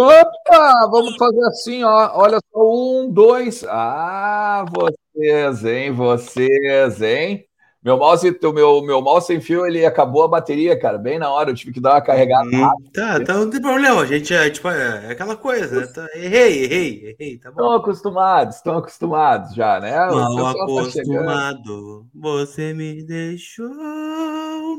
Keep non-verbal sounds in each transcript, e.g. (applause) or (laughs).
Opa, vamos fazer assim, ó. Olha só, um, dois. Ah, vocês, hein? Vocês, hein? Meu mouse, o meu, meu mouse sem fio, ele acabou a bateria, cara, bem na hora. Eu tive que dar uma carregada. Hum, tá, tá, não tem problema. A gente é, tipo, é, é aquela coisa, né? Tá, errei, errei, errei. Tá bom. Estão acostumados, estão acostumados já, né? Mal tá acostumado, tá você me deixou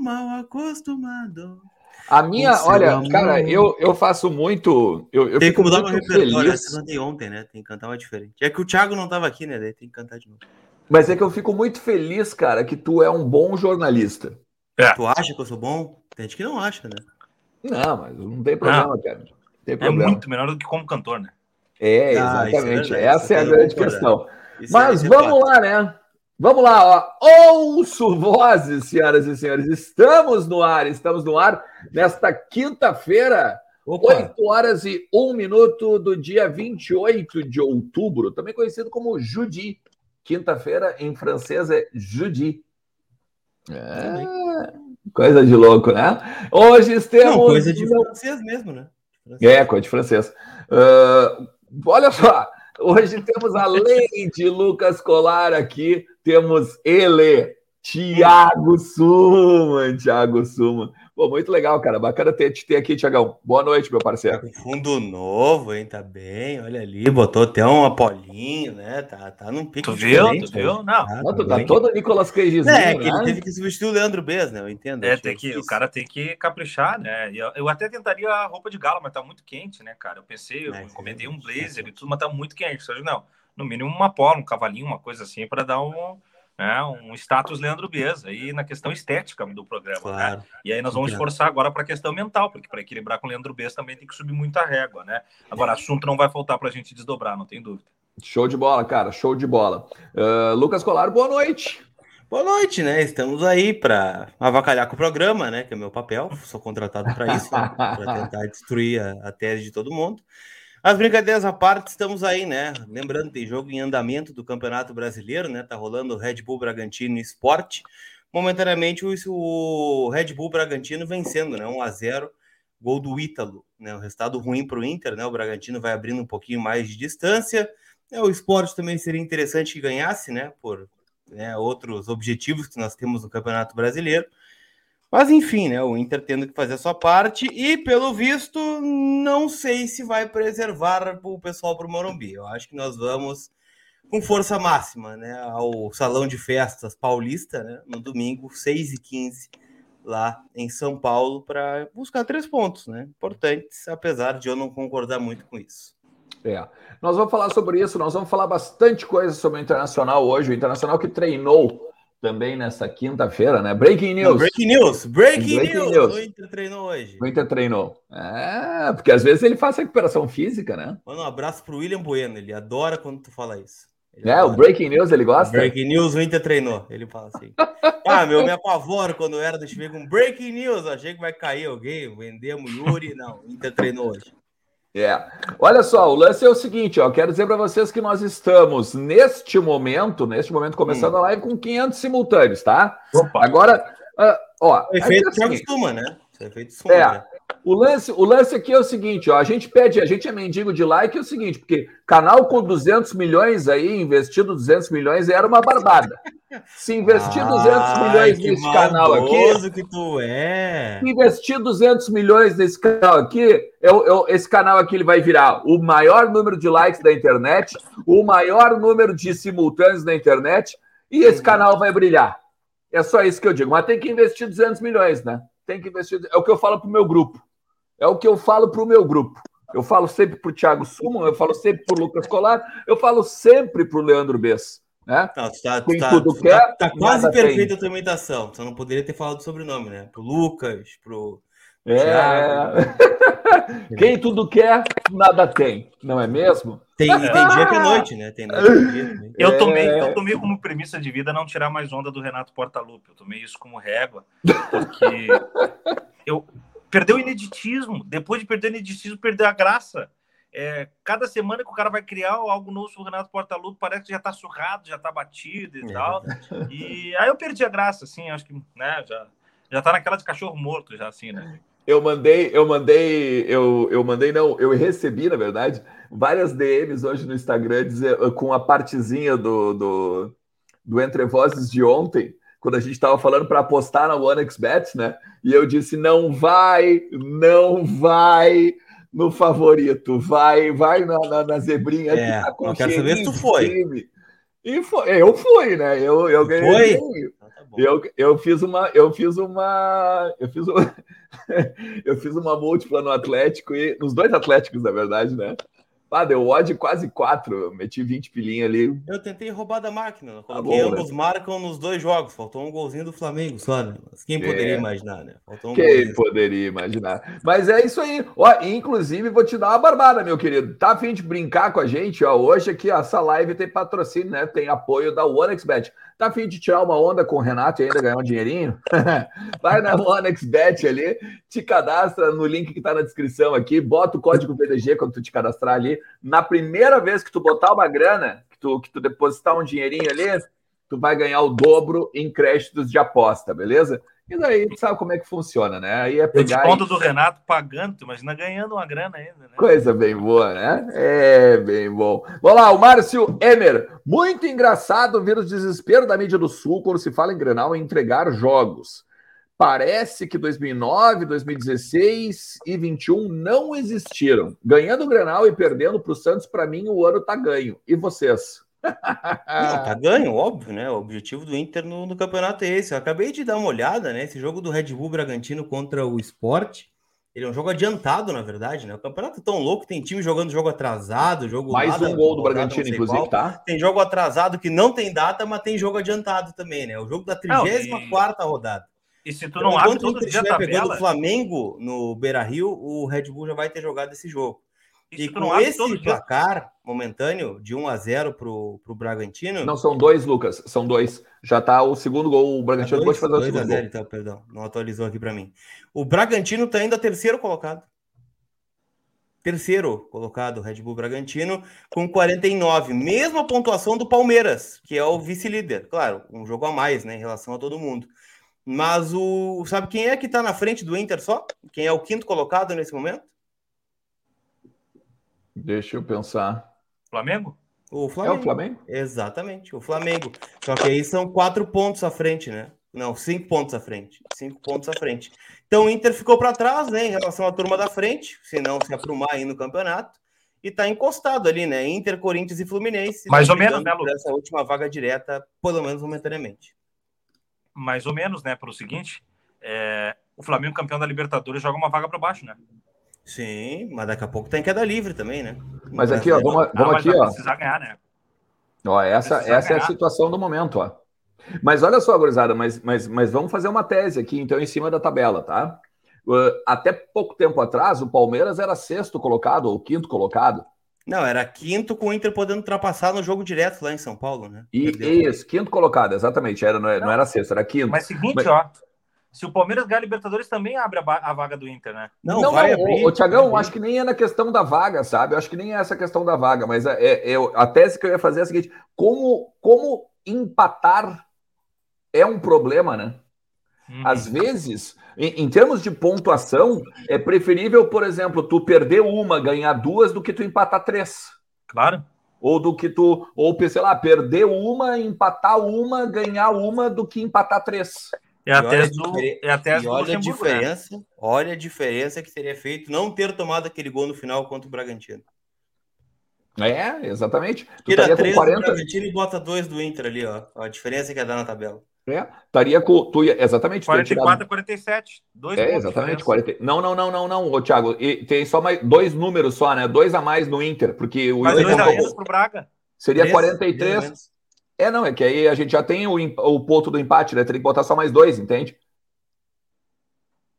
mal acostumado. A minha, olha, amor. cara, eu, eu faço muito. Eu, eu tem que mudar meu repertório. Eu cantei ontem, né? Tem que cantar uma diferente. É que o Thiago não tava aqui, né? Daí tem que cantar de novo. Mas é que eu fico muito feliz, cara, que tu é um bom jornalista. É. Tu acha que eu sou bom? Tem gente que não acha, né? Não, mas não tem problema, não. cara. Tem é problema. É muito melhor do que como cantor, né? É, ah, exatamente. É Essa é a grande questão. Mas vamos lá, né? Vamos lá, ó. Ouço vozes, senhoras e senhores. Estamos no ar, estamos no ar nesta quinta-feira, 8 horas e 1 minuto do dia 28 de outubro, também conhecido como Judi. Quinta-feira, em francês, é jeudi. É, coisa de louco, né? Hoje temos. Não, coisa de francês mesmo, né? É, coisa de francês. Uh, olha só, hoje temos a Lady Lucas Colar aqui, temos ele, Tiago Suman. Tiago Suman. Pô, muito legal, cara. Bacana ter, te ter aqui, Tiagão. Boa noite, meu parceiro. Tá fundo novo, hein? Tá bem, olha ali. Botou até um apolinho, né? Tá, tá num pico Tu viu? Tu viu? Não. Tá, Não, tá todo Nicolas Cage. É, que né? ele teve que substituir o Leandro Bez, né? Eu entendo. É, tem que, o cara tem que caprichar, né? Eu, eu, até tentaria a roupa de gala, mas tá muito quente, né, cara? Eu pensei, eu é, encomendei um blazer e tudo, mas tá muito quente. Não, no mínimo uma polo, um cavalinho, uma coisa assim, para dar um né, um status Leandro Bias aí na questão estética do programa. Né? Claro. Né? E aí nós vamos esforçar agora para a questão mental, porque para equilibrar com o Leandro Bias também tem que subir muita régua, né? Agora, assunto não vai faltar para a gente desdobrar, não tem dúvida. Show de bola, cara, show de bola. Uh, Lucas Colar, boa noite. Boa noite, né? Estamos aí para avacalhar com o programa, né? Que é o meu papel, sou contratado para isso, né? para tentar destruir a, a tese de todo mundo. As brincadeiras à parte, estamos aí, né? Lembrando, tem jogo em andamento do Campeonato Brasileiro, né? Tá rolando o Red Bull Bragantino Esporte. Momentaneamente, o Red Bull Bragantino vencendo, né? 1 a 0 gol do Ítalo, né? O resultado ruim para o Inter, né? O Bragantino vai abrindo um pouquinho mais de distância. É, o esporte também seria interessante que ganhasse, né? Por né, outros objetivos que nós temos no Campeonato Brasileiro. Mas enfim, né? O Inter tendo que fazer a sua parte e, pelo visto, não sei se vai preservar o pessoal para o Morumbi. Eu acho que nós vamos com força máxima, né? Ao Salão de Festas Paulista, né? No domingo, 6 e 15 lá em São Paulo, para buscar três pontos, né? Importantes, apesar de eu não concordar muito com isso. É. Nós vamos falar sobre isso, nós vamos falar bastante coisa sobre o Internacional hoje. O Internacional que treinou também nessa quinta-feira, né? Breaking news. Breaking news. Breaking, breaking news. news. O Inter treinou hoje. O Inter treinou. É, porque às vezes ele faz recuperação física, né? Mano, um abraço pro William Bueno. Ele adora quando tu fala isso. Ele é, adora. o Breaking News ele gosta? Breaking News, o Inter treinou. Ele fala assim. ah, meu, me apavoro quando eu era do time com Breaking News. Achei que vai cair alguém. Vendemos Yuri. Não, o Inter treinou hoje. É. Olha só, o lance é o seguinte, ó, quero dizer para vocês que nós estamos neste momento, neste momento começando hum. a live com 500 simultâneos, tá? Opa. Agora, uh, ó, o efeito é assim, suma, né? O efeito suma, é. Né? O lance, o lance aqui é o seguinte, ó, a gente pede, a gente é mendigo de like, é o seguinte, porque canal com 200 milhões aí, investido 200 milhões, era uma barbada. Se investir 200 milhões nesse canal aqui. que tu é. Se investir 200 milhões nesse canal aqui, eu, eu, esse canal aqui ele vai virar o maior número de likes da internet, o maior número de simultâneos da internet, e esse canal vai brilhar. É só isso que eu digo. Mas tem que investir 200 milhões, né? Tem que investir. É o que eu falo pro meu grupo. É o que eu falo pro meu grupo. Eu falo sempre pro Thiago Suman, eu falo sempre pro Lucas Colar, eu falo sempre pro Leandro Bess. Né? Tu tá, tu tá, tudo tu quer, tá, tá quase perfeita a tua imitação. Só não poderia ter falado o sobrenome, né? Pro Lucas, pro. É. (laughs) Quem tudo quer, nada tem, não é mesmo? Tem, tem dia que é noite, né? Tem noite dia Eu tomei, é... eu tomei como premissa de vida não tirar mais onda do Renato Portaluppi. Eu tomei isso como régua, porque (laughs) eu perdeu o ineditismo. Depois de perder o ineditismo, perdeu a graça. É, cada semana que o cara vai criar algo novo sobre o Renato Portaluppi, parece que já tá surrado, já tá batido e é tal. E aí eu perdi a graça, assim, acho que, né, já, já tá naquela de cachorro morto, já assim, né? eu mandei, eu mandei, eu, eu mandei, não, eu recebi, na verdade, várias DMs hoje no Instagram dizer, com a partezinha do, do, do Entre Vozes de ontem, quando a gente estava falando para apostar na OneXBet, né? E eu disse: não vai, não vai no favorito, vai, vai na, na, na zebrinha. É, tá eu quero saber se tu foi. E foi, eu fui, né? Eu, eu ganhei. Foi? Então tá eu, eu fiz uma, eu fiz uma, eu fiz uma, (laughs) eu fiz uma múltipla no Atlético e nos dois Atléticos, na verdade, né? Ah, deu odd quase 4. Meti 20 pilinha ali. Eu tentei roubar da máquina. Tá Coloquei tá ambos né? marcam nos dois jogos. Faltou um golzinho do Flamengo só, né? Mas quem poderia é. imaginar, né? Faltou um quem golzinho. poderia imaginar? Mas é isso aí. Ó, inclusive, vou te dar uma barbada, meu querido. Tá afim de brincar com a gente? Ó, hoje aqui, ó, essa live tem patrocínio, né? Tem apoio da OneXBet. Tá afim de tirar uma onda com o Renato e ainda ganhar um dinheirinho? (laughs) Vai na OneXBet ali, te cadastra no link que tá na descrição aqui, bota o código BDG quando tu te cadastrar ali. Na primeira vez que tu botar uma grana, que tu, que tu depositar um dinheirinho ali, tu vai ganhar o dobro em créditos de aposta, beleza? E daí, tu sabe como é que funciona, né? Aí é pegar. O desconto e... do Renato pagando, tu imagina ganhando uma grana ainda, né? Coisa bem boa, né? É bem bom. Vamos lá, o Márcio Emer. Muito engraçado ver o desespero da mídia do Sul quando se fala em Grenal e entregar jogos. Parece que 2009, 2016 e 21 não existiram. Ganhando o Grenal e perdendo para o Santos, para mim, o ano tá ganho. E vocês? Não, tá (laughs) ganho, óbvio, né? O objetivo do Inter no, no, campeonato é esse. Eu acabei de dar uma olhada, né? Esse jogo do Red Bull Bragantino contra o Sport. Ele é um jogo adiantado, na verdade, né? O campeonato é tão louco, tem time jogando jogo atrasado, jogo Mais nada, um gol do Bragantino, inclusive, qual. tá? Tem jogo atrasado que não tem data, mas tem jogo adiantado também, né? O jogo da 34 e... rodada. E se tu não então, abre todo o dia pegando o Flamengo no Beira-Rio, o Red Bull já vai ter jogado esse jogo. E, e com esse placar momentâneo de 1 a 0 para o Bragantino. Não, são dois, Lucas. São dois. Já está o segundo gol. O Bragantino pode fazer o segundo 0, gol. Então, perdão. Não atualizou aqui para mim. O Bragantino está ainda terceiro colocado. Terceiro colocado, Red Bull Bragantino, com 49. Mesma pontuação do Palmeiras, que é o vice-líder. Claro, um jogo a mais, né, em relação a todo mundo. Mas o. Sabe quem é que está na frente do Inter só? Quem é o quinto colocado nesse momento? Deixa eu pensar. Flamengo? O Flamengo. É o Flamengo? Exatamente, o Flamengo. Só que aí são quatro pontos à frente, né? Não, cinco pontos à frente. Cinco pontos à frente. Então o Inter ficou para trás, né, em relação à turma da frente, se não se aprumar aí no campeonato. E tá encostado ali, né? Inter, Corinthians e Fluminense. Mais ou menos, né, Lucas? Essa última vaga direta, pelo menos momentaneamente. Mais ou menos, né? Para o seguinte, é... o Flamengo campeão da Libertadores joga uma vaga para baixo, né? Sim, mas daqui a pouco tem queda livre também, né? Mas aqui, ó, vamos, vamos aqui, ó. Precisar ganhar, né? Ó, essa, essa ganhar. é a situação do momento, ó. Mas olha só, gurizada, mas, mas, mas vamos fazer uma tese aqui, então, em cima da tabela, tá? Uh, até pouco tempo atrás, o Palmeiras era sexto colocado ou quinto colocado. Não, era quinto com o Inter podendo ultrapassar no jogo direto lá em São Paulo, né? E, isso, quinto colocado, exatamente. Era, não, não era sexto, era quinto. Mas seguinte, mas... ó, se o Palmeiras ganhar a Libertadores, também abre a, a, vaga do Inter, né? Não, não, vai não abrir, o, Tiagão, acho que nem é na questão da vaga, sabe? Eu acho que nem é essa questão da vaga, mas é, é, é, a tese que eu ia fazer é a seguinte: como, como empatar é um problema, né? Uhum. Às vezes, em, em, termos de pontuação, é preferível, por exemplo, tu perder uma, ganhar duas, do que tu empatar três. Claro. Ou do que tu, ou sei lá, perder uma, empatar uma, ganhar uma, do que empatar três. É a tese do, é a tese e olha a né? diferença, né? olha a diferença que teria feito não ter tomado aquele gol no final contra o Bragantino. É, exatamente. Tu Tira 3 40... do Bragantino e bota 2 do Inter ali, ó. A diferença que ia dar na tabela. É, estaria com. Tu ia, exatamente. 44 tirado... a 47. Dois é, exatamente. 40... Não, não, não, não, não, ô, Thiago. E tem só mais dois números só, né? Dois a mais no Inter, porque o. Mas dois a menos pro Braga. Seria 3, 43. É, não, é que aí a gente já tem o, o ponto do empate, né? Teria que botar só mais dois, entende?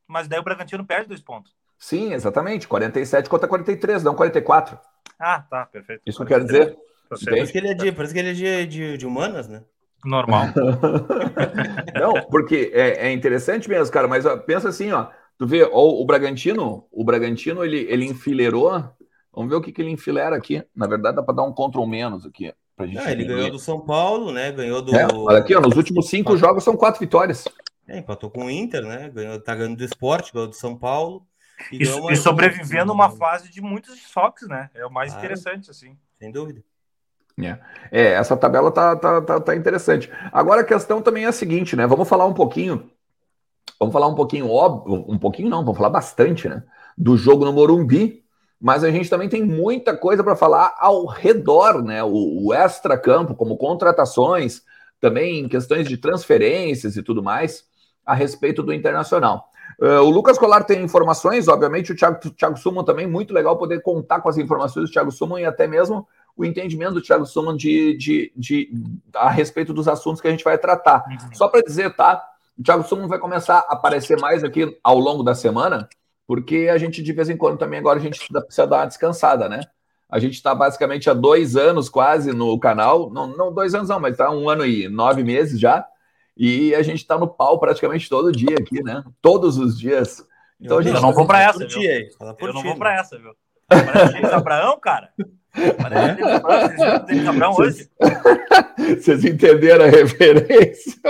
Mas daí o Bragantino perde dois pontos. Sim, exatamente. 47 contra 43, não 44. Ah, tá, perfeito. Isso quer dizer. Parece que ele é de, parece que ele é de, de, de humanas, né? Normal. (laughs) não, porque é, é, interessante mesmo, cara, mas ó, pensa assim, ó. Tu vê, ó, o Bragantino, o Bragantino, ele, ele enfileirou. Vamos ver o que, que ele enfilera aqui. Na verdade, dá para dar um control menos aqui. Pra gente ah, ele ganhou do São Paulo, né? Ganhou do. É, olha aqui, ó, nos últimos cinco jogos são quatro vitórias. É, empatou com o Inter, né? Ganhou, tá ganhando do esporte, ganhou do São Paulo. E, e, e sobrevivendo uma fase de muitos desfoques, né? É o mais claro. interessante, assim. Sem dúvida. É. é, essa tabela tá, tá, tá, tá, interessante. Agora a questão também é a seguinte, né? Vamos falar um pouquinho, vamos falar um pouquinho, óbvio, um pouquinho não, vamos falar bastante, né? Do jogo no Morumbi, mas a gente também tem muita coisa para falar ao redor, né? O, o extra-campo, como contratações, também questões de transferências e tudo mais, a respeito do Internacional. Uh, o Lucas Colar tem informações, obviamente, o Thiago, Thiago Suman também, muito legal poder contar com as informações do Thiago Suman e até mesmo o entendimento do Thiago Suman de, de, de, a respeito dos assuntos que a gente vai tratar. Uhum. Só para dizer, tá? O Thiago Suman vai começar a aparecer mais aqui ao longo da semana, porque a gente, de vez em quando, também agora a gente precisa dar uma descansada, né? A gente está basicamente há dois anos quase no canal, não, não dois anos não, mas está um ano e nove meses já, e a gente está no pau praticamente todo dia aqui, né? Todos os dias. Então, eu, gente, eu não vou para essa, viu? Eu não vou para essa, viu? Parece Abraão, cara. (laughs) Vocês entenderam a referência?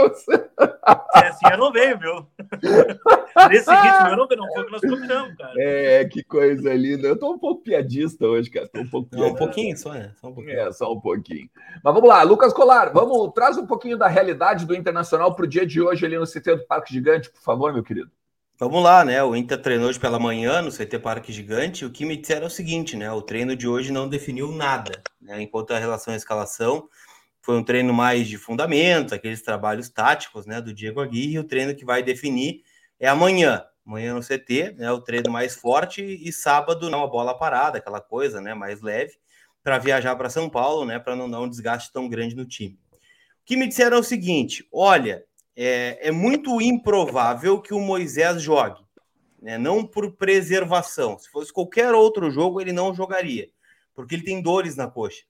É assim, eu não veio, viu? (laughs) Nesse ritmo, eu não veio, não foi o que nós combinamos, cara. É, que coisa linda. Eu tô um pouco piadista hoje, cara. Tô um, pouco não, um pouquinho só, né? Só um pouquinho. É, só um pouquinho. Mas vamos lá, Lucas Colar, vamos, traz um pouquinho da realidade do Internacional pro dia de hoje ali no CT do Parque Gigante, por favor, meu querido. Vamos lá, né? O Inter treinou hoje pela manhã no CT Parque Gigante. O que me disseram é o seguinte, né? O treino de hoje não definiu nada, né? Enquanto a relação à escalação foi um treino mais de fundamento, aqueles trabalhos táticos, né? Do Diego Aguirre. O treino que vai definir é amanhã. Amanhã no CT, né? O treino mais forte e sábado não a bola parada, aquela coisa, né? Mais leve para viajar para São Paulo, né? Para não dar um desgaste tão grande no time. O que me disseram é o seguinte: olha, é, é muito improvável que o Moisés jogue, né? não por preservação. Se fosse qualquer outro jogo, ele não jogaria, porque ele tem dores na coxa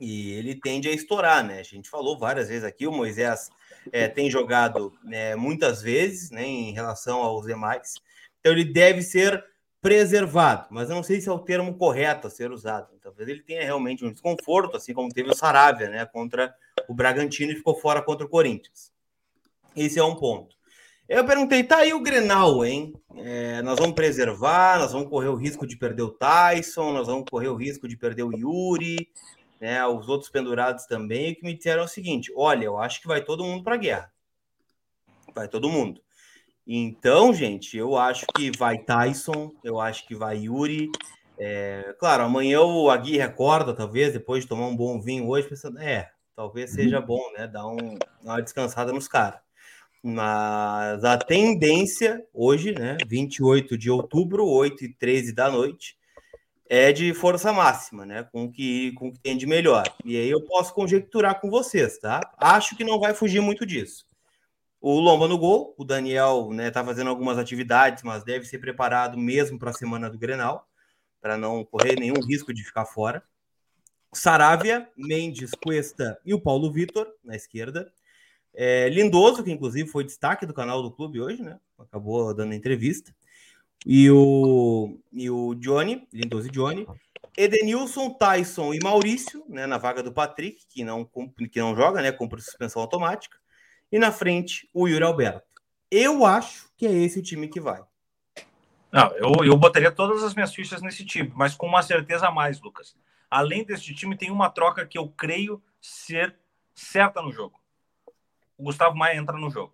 e ele tende a estourar, né? A gente falou várias vezes aqui, o Moisés é, tem jogado né, muitas vezes, né, em relação aos demais, então ele deve ser preservado, mas eu não sei se é o termo correto a ser usado. Talvez ele tenha realmente um desconforto, assim como teve o Saravia, né, contra o Bragantino e ficou fora contra o Corinthians. Esse é um ponto. Eu perguntei, tá aí o Grenal, hein? É, nós vamos preservar, nós vamos correr o risco de perder o Tyson, nós vamos correr o risco de perder o Yuri, né? Os outros pendurados também. Que me disseram é o seguinte: olha, eu acho que vai todo mundo para a guerra. Vai todo mundo. Então, gente, eu acho que vai Tyson, eu acho que vai Yuri. É, claro, amanhã o Aguirre acorda, talvez, depois de tomar um bom vinho hoje, pensando, é, talvez seja bom, né? Dar, um, dar uma descansada nos caras. Mas a tendência hoje, né, 28 de outubro, 8 e 13 da noite, é de força máxima, né, com que, com que tem de melhor. E aí eu posso conjecturar com vocês, tá? Acho que não vai fugir muito disso. O Lomba no gol, o Daniel, né, tá fazendo algumas atividades, mas deve ser preparado mesmo para a semana do Grenal, para não correr nenhum risco de ficar fora. Saravia, Mendes, Cuesta e o Paulo Vitor na esquerda. É, Lindoso, que inclusive foi destaque do canal do clube hoje, né? Acabou dando entrevista. E o, e o Johnny, Lindoso e Johnny. Edenilson, Tyson e Maurício, né, na vaga do Patrick, que não, que não joga, né, cumpre suspensão automática. E na frente, o Yuri Alberto. Eu acho que é esse o time que vai. Não, eu, eu botaria todas as minhas fichas nesse time, mas com uma certeza a mais, Lucas. Além deste time, tem uma troca que eu creio ser certa no jogo o Gustavo Maia entra no jogo.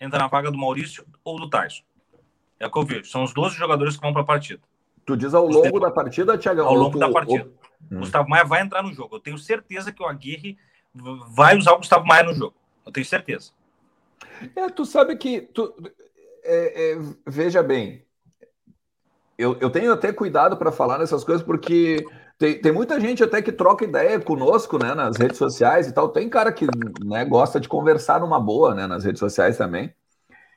Entra na vaga do Maurício ou do Tyson. É o que eu vejo. São os 12 jogadores que vão para a partida. Tu diz ao longo da partida, Tiagão? Ao longo tu... da partida. Hum. Gustavo Maia vai entrar no jogo. Eu tenho certeza que o Aguirre vai usar o Gustavo Maia no jogo. Eu tenho certeza. É, tu sabe que. Tu, é, é, veja bem, eu, eu tenho até cuidado para falar nessas coisas, porque tem, tem muita gente até que troca ideia conosco, né, nas redes sociais e tal. Tem cara que né, gosta de conversar numa boa, né, nas redes sociais também.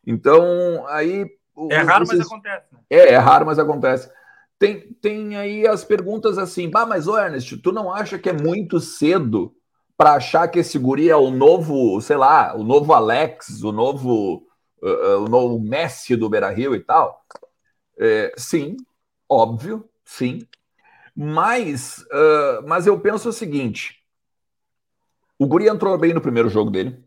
Então, aí. É raro, mas acontece. Né? É, é raro, mas acontece. Tem, tem aí as perguntas assim, bah, mas ô Ernest, tu não acha que é muito cedo para achar que esse guri é o novo, sei lá, o novo Alex, o novo, uh, o novo Messi do Beira Rio e tal? É, sim, óbvio, sim. Mas, uh, mas eu penso o seguinte: o Guri entrou bem no primeiro jogo dele.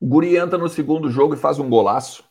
O Guri entra no segundo jogo e faz um golaço.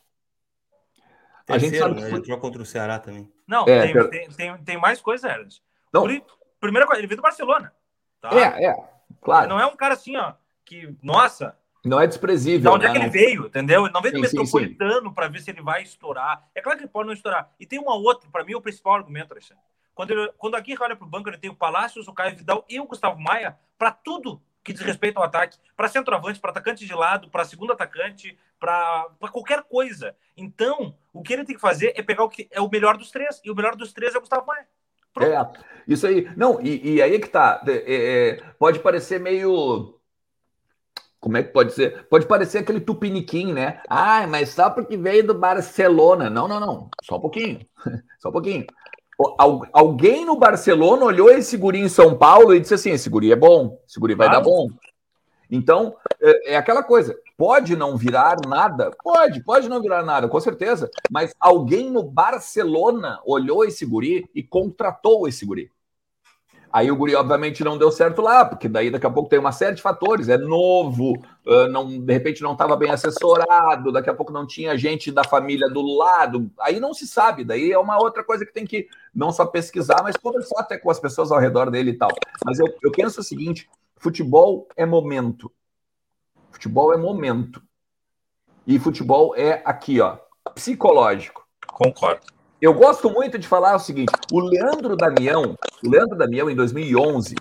Terceiro, a gente sabe que né? foi... entrou contra o Ceará também. Não, é, tem, per... tem, tem, tem, mais coisa, Ernest. Não. Guri, primeira coisa, ele veio do Barcelona. Tá? É, é, claro. Não é um cara assim, ó, que, nossa, não é desprezível. De onde né? é que ele veio, entendeu? Ele não veio do metropolitano para ver se ele vai estourar. É claro que ele pode não estourar. E tem uma outra, para mim, o principal argumento, Alexandre. Quando, ele, quando aqui olha para o banco, ele tem o Palácios, o Caio Vidal e o Gustavo Maia para tudo que diz respeito ao ataque, para centroavante, para atacante de lado, para segundo atacante, para qualquer coisa. Então, o que ele tem que fazer é pegar o que é o melhor dos três, e o melhor dos três é o Gustavo Maia. Pronto. É, isso aí. Não, e, e aí é que tá. É, é, pode parecer meio como é que pode ser? Pode parecer aquele tupiniquim, né? Ah, mas só porque veio do Barcelona. Não, não, não. Só um pouquinho. (laughs) Só um pouquinho. Alguém no Barcelona olhou esse guri em São Paulo e disse assim: esse guri é bom, esse guri vai dar bom. Então, é, é, aquela coisa. Pode não virar nada? Pode, pode não virar nada, com certeza. Mas alguém no Barcelona olhou esse guri e contratou esse guri. Aí o Guri, obviamente, não deu certo lá, porque daí daqui a pouco tem uma série de fatores. É novo, não, de repente não estava bem assessorado, daqui a pouco não tinha gente da família do lado. Aí não se sabe, daí é uma outra coisa que tem que não só pesquisar, mas conversar até com as pessoas ao redor dele e tal. Mas eu, eu penso o seguinte: futebol é momento. Futebol é momento. E futebol é aqui, ó, psicológico. Concordo. Eu gosto muito de falar o seguinte: o Leandro Damião, o Leandro Damião, em 2011,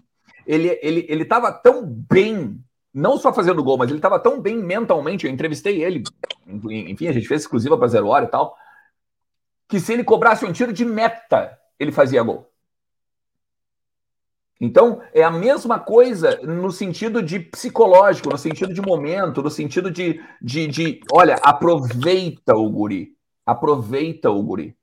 ele ele ele estava tão bem, não só fazendo gol, mas ele estava tão bem mentalmente. Eu entrevistei ele, enfim, a gente fez exclusiva para Zero Hora e tal, que se ele cobrasse um tiro de meta, ele fazia gol. Então, é a mesma coisa no sentido de psicológico, no sentido de momento, no sentido de, de, de olha, aproveita o guri. Aproveita o guri.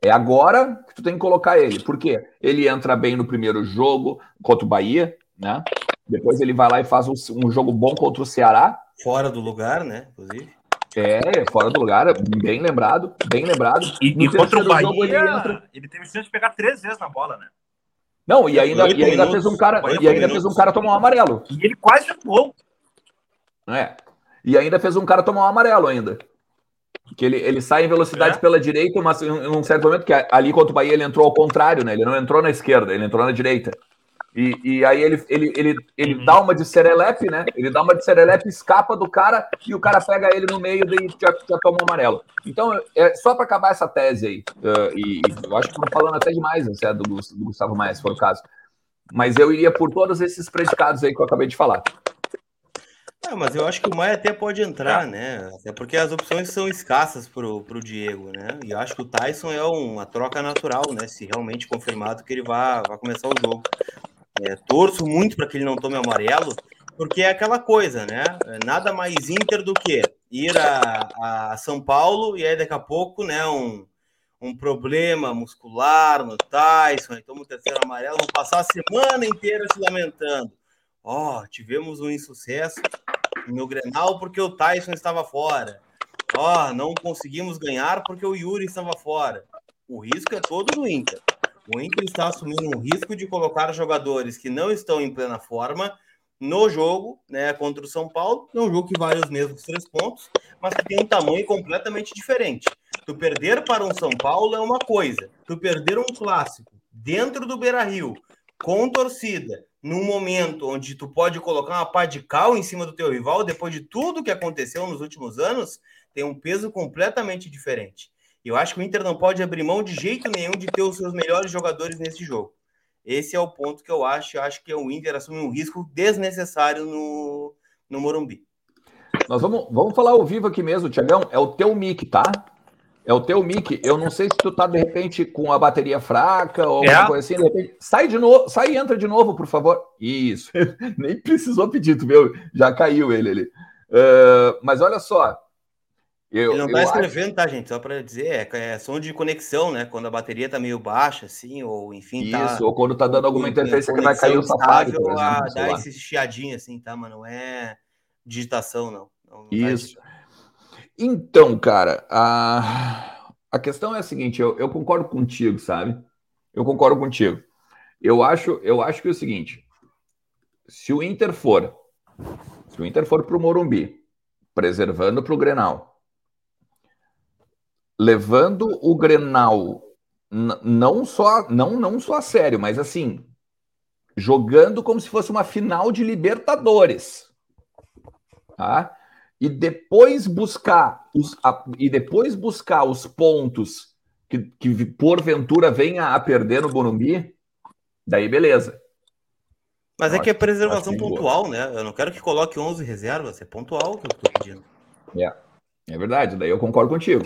É agora que tu tem que colocar ele. Por quê? Ele entra bem no primeiro jogo contra o Bahia, né? Depois ele vai lá e faz um, um jogo bom contra o Ceará. Fora do lugar, né? Inclusive. É, fora do lugar, bem lembrado, bem lembrado. E, e contra o Bahia, jogo, ele, entra... ele teve chance de pegar três vezes na bola, né? Não, e ainda, e ainda fez um cara, e ainda fez um cara tomar um amarelo. E ele quase jogou. É. E ainda fez um cara tomar um amarelo ainda. Que ele, ele sai em velocidade é. pela direita, mas em, um certo momento, que ali contra o Bahia ele entrou ao contrário, né? Ele não entrou na esquerda, ele entrou na direita. E, e aí ele, ele, ele, ele uhum. dá uma de serelepe, né? Ele dá uma de serelepe, escapa do cara e o cara pega ele no meio e já, já toma um amarelo. Então, é só para acabar essa tese aí, uh, e, e, eu acho que estou falando até demais né, do, do Gustavo Maia, se for o caso. Mas eu iria por todos esses predicados aí que eu acabei de falar. É, mas eu acho que o Maia até pode entrar, né? Até porque as opções são escassas pro, pro Diego, né? E eu acho que o Tyson é uma troca natural, né? Se realmente confirmado que ele vai, vai começar o jogo. É, torço muito para que ele não tome amarelo, porque é aquela coisa, né? É nada mais Inter do que ir a, a São Paulo e aí daqui a pouco, né? Um, um problema muscular no Tyson, então o terceiro amarelo, vão passar a semana inteira se lamentando. Ó, oh, tivemos um insucesso no Grenal porque o Tyson estava fora. Ó, oh, não conseguimos ganhar porque o Yuri estava fora. O risco é todo do Inter. O Inter está assumindo um risco de colocar jogadores que não estão em plena forma no jogo, né, contra o São Paulo. É um jogo que vale os mesmos três pontos, mas que tem um tamanho completamente diferente. Tu perder para um São Paulo é uma coisa. Tu perder um clássico dentro do Beira-Rio com torcida num momento onde tu pode colocar uma pá de cal em cima do teu rival, depois de tudo que aconteceu nos últimos anos, tem um peso completamente diferente. Eu acho que o Inter não pode abrir mão de jeito nenhum de ter os seus melhores jogadores nesse jogo. Esse é o ponto que eu acho. Eu acho que o Inter assume um risco desnecessário no, no Morumbi. Nós vamos, vamos falar ao vivo aqui mesmo, Tiagão. É o teu mic, tá? É o teu mic. Eu não sei se tu tá de repente com a bateria fraca ou é. alguma coisa assim. De repente, sai de novo, sai e entra de novo, por favor. Isso. (laughs) Nem precisou pedir, tu viu? Já caiu ele ali. Uh, mas olha só. Eu, ele não tá escrevendo, acho... tá, gente? Só para dizer, é, é, som de conexão, né? Quando a bateria tá meio baixa, assim, ou enfim. Tá Isso, ou quando tá dando alguma interferência que vai cair o safari. Dá esse chiadinho, assim, tá? Mas não é digitação, não. não, não Isso. Então, cara, a, a questão é a seguinte, eu, eu concordo contigo, sabe? Eu concordo contigo. Eu acho, eu acho que é o seguinte: se o Inter for, se o Inter for para o Morumbi preservando para o Grenal. Levando o Grenal não só não não só a sério, mas assim, jogando como se fosse uma final de Libertadores. Tá? E depois buscar os, a, e depois buscar os pontos que, que porventura venha a perder no Bonumbi, daí beleza. Mas é que é preservação pontual, né? Eu não quero que coloque 11 reservas, é pontual que eu estou pedindo. É, é verdade, daí eu concordo contigo.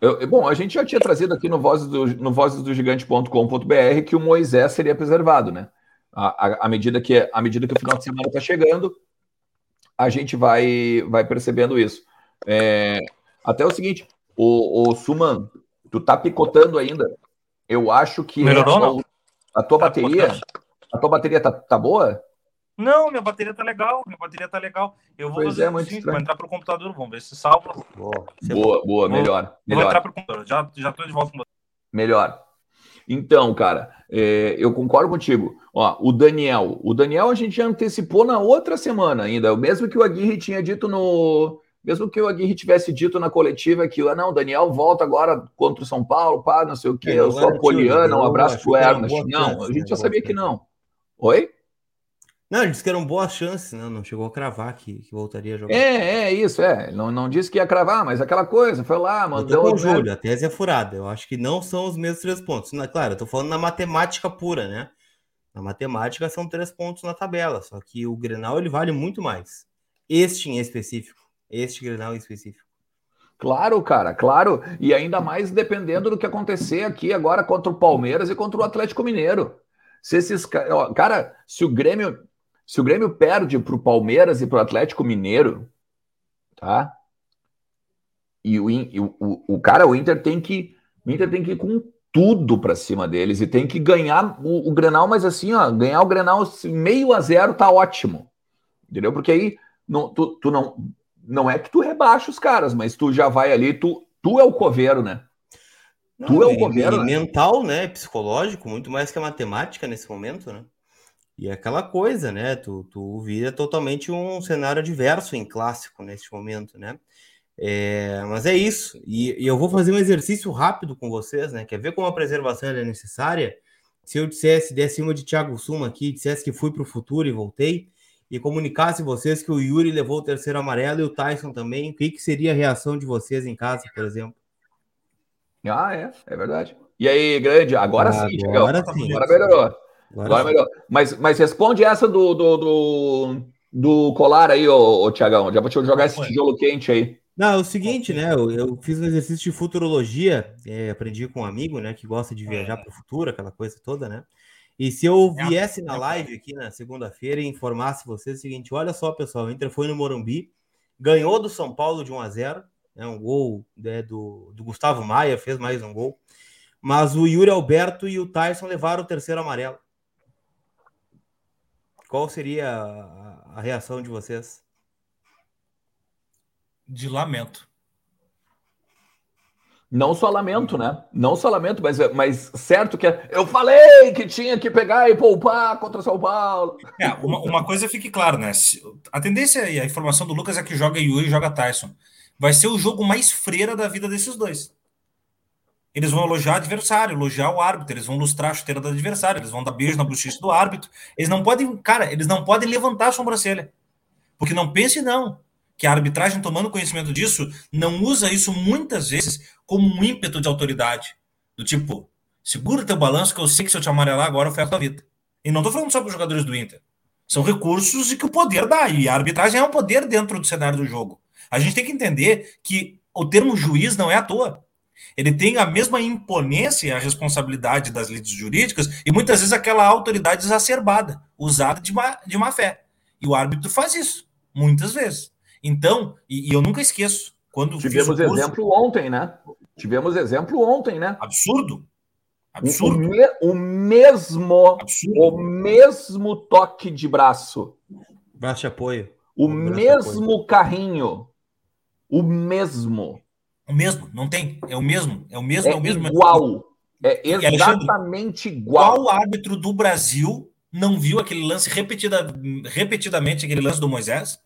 Eu, bom, a gente já tinha trazido aqui no Vozes do, no vozesdogigante.com.br que o Moisés seria preservado, né? À, à, medida que, à medida que o final de semana está chegando, a gente vai, vai percebendo isso. É, até o seguinte, o, o Suman, tu tá picotando ainda. Eu acho que Melhorou, a, a tua tá bateria, a tua bateria tá, tá boa? Não, minha bateria tá legal, minha bateria tá legal. Eu vou fazer é, muito assim, vou entrar pro computador, vamos ver se salva. Boa, boa, boa melhor. Vou, melhor. vou entrar pro computador, já, já tô de volta com você. Melhor. Então, cara, é, eu concordo contigo. Ó, o Daniel, o Daniel a gente já antecipou na outra semana ainda, o mesmo que o Aguirre tinha dito no, mesmo que o Aguirre tivesse dito na coletiva que, ah, não, Daniel volta agora contra o São Paulo, pá, não sei o quê, é, eu sou Poliana, um abraço pro Ernest. Não, a gente já sabia que não. Oi? Não, ele disse que eram boas chances, né? Não chegou a cravar que, que voltaria a jogar. É, é isso, é. Não, não disse que ia cravar, mas aquela coisa, foi lá, mandou. com o Júlio, a tese é furada. Eu acho que não são os mesmos três pontos. Claro, eu tô falando na matemática pura, né? Na matemática são três pontos na tabela, só que o Grenal ele vale muito mais. Este em específico. Este Grenal em específico. Claro, cara, claro. E ainda mais dependendo do que acontecer aqui agora contra o Palmeiras e contra o Atlético Mineiro. Se esses cara, se o Grêmio se o Grêmio perde para o Palmeiras e para o Atlético Mineiro, tá? E o, o, o cara, o Inter tem que. O Inter tem que ir com tudo para cima deles e tem que ganhar o, o Grenal, mas assim, ó, ganhar o Grenal meio a zero tá ótimo. Entendeu? Porque aí não, tu, tu não. Não é que tu rebaixa os caras, mas tu já vai ali, tu, tu é o coveiro, né? Não, tu é o coveiro. Né? Mental, né? Psicológico, muito mais que a matemática nesse momento, né? E é aquela coisa, né? Tu, tu vira totalmente um cenário adverso em clássico neste momento, né? É, mas é isso. E, e, eu vou fazer um exercício rápido com vocês, né? Quer ver como a preservação é necessária? Se eu dissesse, desse uma de Thiago Suma aqui, dissesse que fui para o futuro e voltei, e comunicasse vocês que o Yuri levou o terceiro amarelo e o Tyson também, o que, que seria a reação de vocês em casa, por exemplo? Ah, é, é verdade. E aí, grande, agora, agora sim, agora, sim. agora melhorou. Agora, Agora melhor. Mas, mas responde essa do, do, do, do colar aí, ô, ô Tiagão. Já vou te jogar esse tijolo quente aí. Não, é o seguinte, né? Eu, eu fiz um exercício de futurologia, é, aprendi com um amigo, né, que gosta de viajar para o futuro, aquela coisa toda, né? E se eu é, viesse na live aqui na segunda-feira e informasse vocês o seguinte: olha só, pessoal, o Inter foi no Morumbi, ganhou do São Paulo de 1 a 0 né, um gol né, do, do Gustavo Maia, fez mais um gol, mas o Yuri Alberto e o Tyson levaram o terceiro amarelo. Qual seria a, a reação de vocês? De lamento. Não só lamento, né? Não só lamento, mas, mas certo que é, eu falei que tinha que pegar e poupar contra São Paulo. É, uma, uma coisa fique claro, né? A tendência e a informação do Lucas é que joga Yuri e joga Tyson. Vai ser o jogo mais freira da vida desses dois. Eles vão elogiar o adversário, elogiar o árbitro, eles vão lustrar a chuteira do adversário, eles vão dar beijo na bochecha do árbitro. Eles não podem, cara, eles não podem levantar a sobrancelha. Porque não pense não, que a arbitragem tomando conhecimento disso não usa isso muitas vezes como um ímpeto de autoridade, do tipo, segura teu balanço que eu sei que se eu te amarelar agora eu fecho a vida. E não tô falando só para os jogadores do Inter. São recursos e que o poder dá, e a arbitragem é um poder dentro do cenário do jogo. A gente tem que entender que o termo juiz não é à toa ele tem a mesma imponência e a responsabilidade das leis jurídicas e muitas vezes aquela autoridade exacerbada, usada de má, de má fé. E o árbitro faz isso, muitas vezes. Então, e, e eu nunca esqueço, quando Tivemos curso, exemplo ontem, né? Tivemos exemplo ontem, né? Absurdo. Absurdo. O, me, o mesmo, Absurdo. o mesmo toque de braço. Braço de apoio. O, o mesmo apoio. carrinho. O mesmo. O mesmo, não tem. É o mesmo, é o mesmo, é, é o mesmo. Igual. É exatamente igual. Qual árbitro do Brasil não viu aquele lance repetida, repetidamente, aquele lance do Moisés?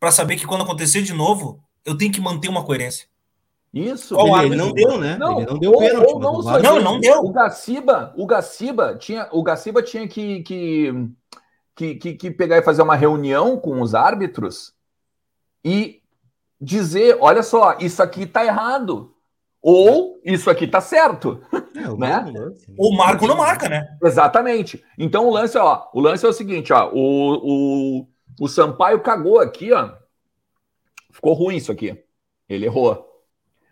para saber que quando acontecer de novo, eu tenho que manter uma coerência. Isso. Ele, ele não deu, né? Não, ele não deu ou, pênalti. ou não, mas não, não deu. O Gaciba, o Gaciba tinha, o Gaciba tinha que, que, que, que, que pegar e fazer uma reunião com os árbitros e dizer, olha só, isso aqui tá errado. Ou isso aqui tá certo. É, o (laughs) né? lance, né? Ou marca ou não marca, né? Exatamente. Então o lance, ó, o lance é o seguinte, ó, o, o, o Sampaio cagou aqui, ó. Ficou ruim isso aqui. Ele errou.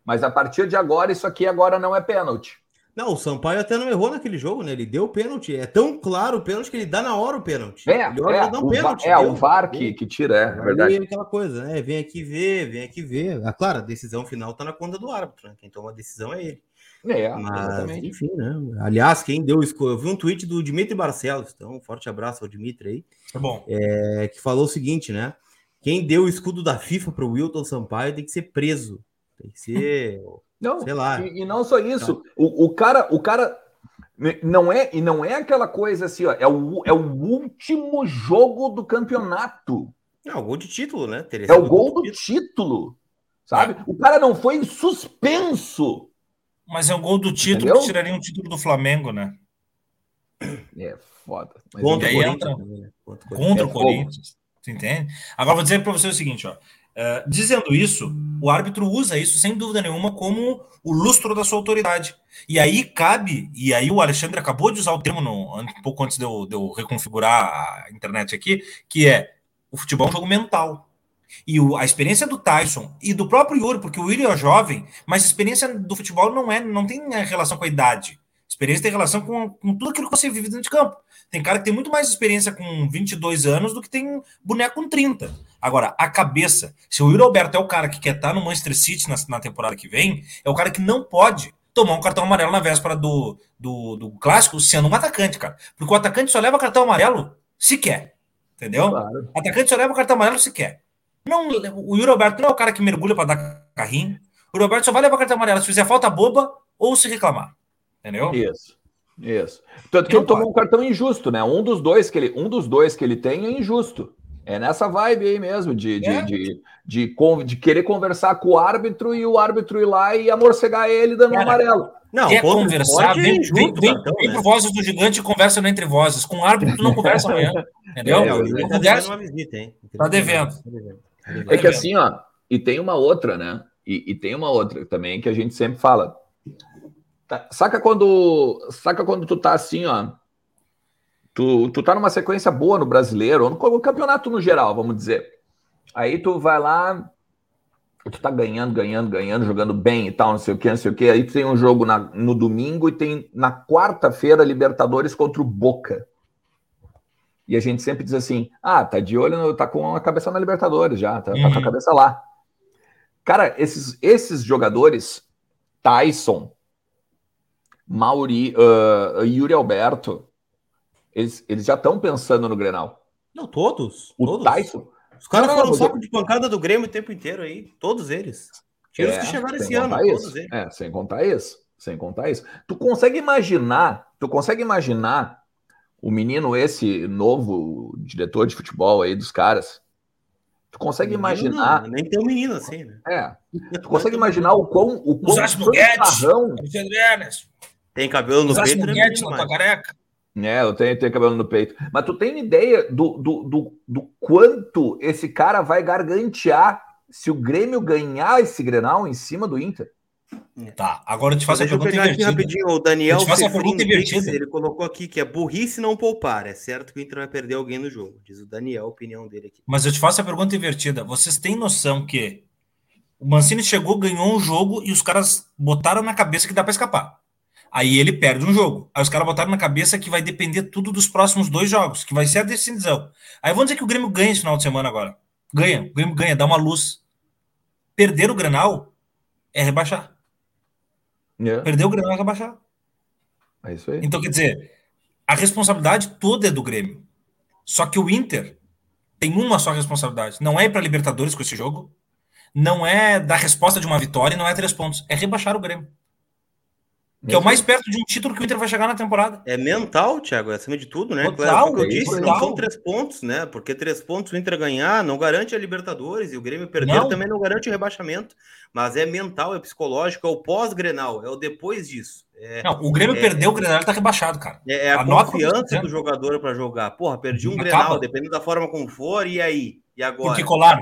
Mas a partir de agora, isso aqui agora não é pênalti. Não, o Sampaio até não errou naquele jogo, né? Ele deu o pênalti. É tão claro o pênalti que ele dá na hora o pênalti. É, ele olha é, dá um o, pênalti. VAR, é deu. o VAR que, que tira, é, é verdade. é aquela coisa, né? Vem aqui ver, vem aqui ver. Ah, claro, a decisão final tá na conta do árbitro, né? Quem toma a decisão é ele. É, Mas, exatamente. enfim, né? Aliás, quem deu esco- Eu vi um tweet do Dimitri Barcelos, então um forte abraço ao Dimitri aí, Tá bom. é, que falou o seguinte, né? Quem deu o escudo da FIFA pro Wilton Sampaio tem que ser preso. Tem que ser, Não, sei lá. E, e não só isso, o, o cara, o cara né, não é e não é aquela coisa assim, ó, é o, é o último jogo do campeonato, É o gol de título, né? Teria é o gol do título. título, sabe? O cara não foi suspenso. Mas é o gol do título Entendeu? que tiraria um título do Flamengo, né? É foda. Mas Contra o entra- né? Contra o Corinthians. Contra É o. Corinthians. Você entende? Agora vou dizer para você o seguinte, ó. Eh, dizendo isso, o árbitro usa isso sem dúvida nenhuma como o lustro da sua autoridade. E aí cabe, e aí o Alexandre acabou de usar o termo no, um pouco antes de eu, de eu reconfigurar a internet aqui, que é o futebol é um jogo mental. E o- a experiência do Tyson e do próprio Yuri, porque o Yuri é jovem, mas a experiência do futebol não é, não tem eh, relação com a idade. Experiência tem relação com, com tudo aquilo que você vive dentro de campo. Tem cara que tem muito mais experiência com 22 anos do que tem boneco com 30. Agora, a cabeça. Se o Yuri Alberto é o cara que quer estar no Manchester City na, na temporada que vem, é o cara que não pode tomar um cartão amarelo na véspera do, do, do clássico sendo um atacante, cara. Porque o atacante só leva cartão amarelo se quer. Entendeu? Claro. Atacante só leva o cartão amarelo se quer. Não, o Yuri Alberto não é o cara que mergulha para dar carrinho. O Yuri Alberto só vai levar cartão amarelo se fizer falta boba ou se reclamar. Entendeu? Isso. Isso. Tanto que ele tomou um cartão injusto, né? Um dos dois que ele, um dos dois que ele tem é injusto. É nessa vibe aí mesmo, de, de, É. de, de, con- de querer conversar com o árbitro e o árbitro ir lá e amorcegar ele dando um Cara, amarelo. Não, Quer conversar, vem, injusto vem, cartão, vem né? pro Vozes do Gigante e conversa no Entre Vozes. Com o árbitro tu não conversa (laughs) amanhã. Entendeu? É, Não tá devendo conversa. uma visita, hein? Tá devendo. Tá. Tá devendo. É que assim, ó, e tem uma outra, né? E, e tem uma outra também que a gente sempre fala. Tá, saca quando, saca quando tu tá assim, ó, tu, tu tá numa sequência boa no brasileiro, ou no, no campeonato no geral, vamos dizer. Aí tu vai lá, tu tá ganhando, ganhando, ganhando, jogando bem e tal, não sei o que, não sei o que. Aí tu tem um jogo na- no domingo e tem na quarta-feira Libertadores contra o Boca. E a gente sempre diz assim: ah, tá de olho, no- tá com a cabeça na Libertadores já, tá, tá com a Uhum. cabeça lá. Cara, esses, esses jogadores, Tyson, Mauri, ah, Yuri Alberto, eles, eles já estão pensando no Grenal. Não, todos. O todos. Tyson. Os caras foram saco eu- de pancada do Grêmio o tempo inteiro aí. Todos eles. Tira os É, que chegaram sem esse ano. Todos eles. É, sem contar isso. Sem contar isso. Tu consegue imaginar, tu consegue imaginar o menino esse novo diretor de futebol aí dos caras? Tu consegue Menino imaginar, não, nem tem um menino assim, né? é, tu consegue (laughs) imaginar o quão o quão fanfarrão- Ernest. Tem cabelo no peito, no né? Guedes na tua Mas- careca. É, eu tenho, tenho cabelo no peito. Mas tu tem ideia do, do, do, do quanto esse cara vai gargantear se o Grêmio ganhar esse Grenal em cima do Inter? Tá, agora eu te faço a pergunta pegar aqui invertida. rapidinho. O Daniel Eu te faço a Cefrin pergunta Pix, invertida. ele colocou aqui que é burrice não poupar. É certo que o Inter vai perder alguém no jogo. Diz o Daniel, a opinião dele aqui. Mas eu te faço a pergunta invertida. Vocês têm noção que o Mancini chegou, ganhou um jogo e os caras botaram na cabeça que dá pra escapar. Aí ele perde um jogo. Aí os caras botaram na cabeça que vai depender tudo dos próximos dois jogos, que vai ser a decisão. Aí vamos dizer que o Grêmio ganha esse final de semana agora. Ganha, o Grêmio ganha, dá uma luz. Perder o Grenal é rebaixar. É, Perder o Grenal é rebaixar. é isso aí. Então, quer dizer, a responsabilidade toda é do Grêmio. Só que o Inter tem uma só responsabilidade. Não é ir para Libertadores com esse jogo, não é dar resposta de uma vitória, não é três pontos. É rebaixar o Grêmio. Que é o mais perto de um título que o Inter vai chegar na temporada. É mental, Thiago, é acima de tudo, né? Claro, como eu disse, não são três pontos, né? Porque três pontos o Inter ganhar não garante a Libertadores e o Grêmio perder não. também não garante o rebaixamento. Mas é mental, é psicológico, é o pós-Grenal, é o depois disso. É, não, o Grêmio é, perdeu o Grenal, tá rebaixado, cara. É, é a, a confiança do jogador para jogar. Porra, perdi um Acaba. Grenal, dependendo da forma como for, e aí? E agora? Porque, Colar,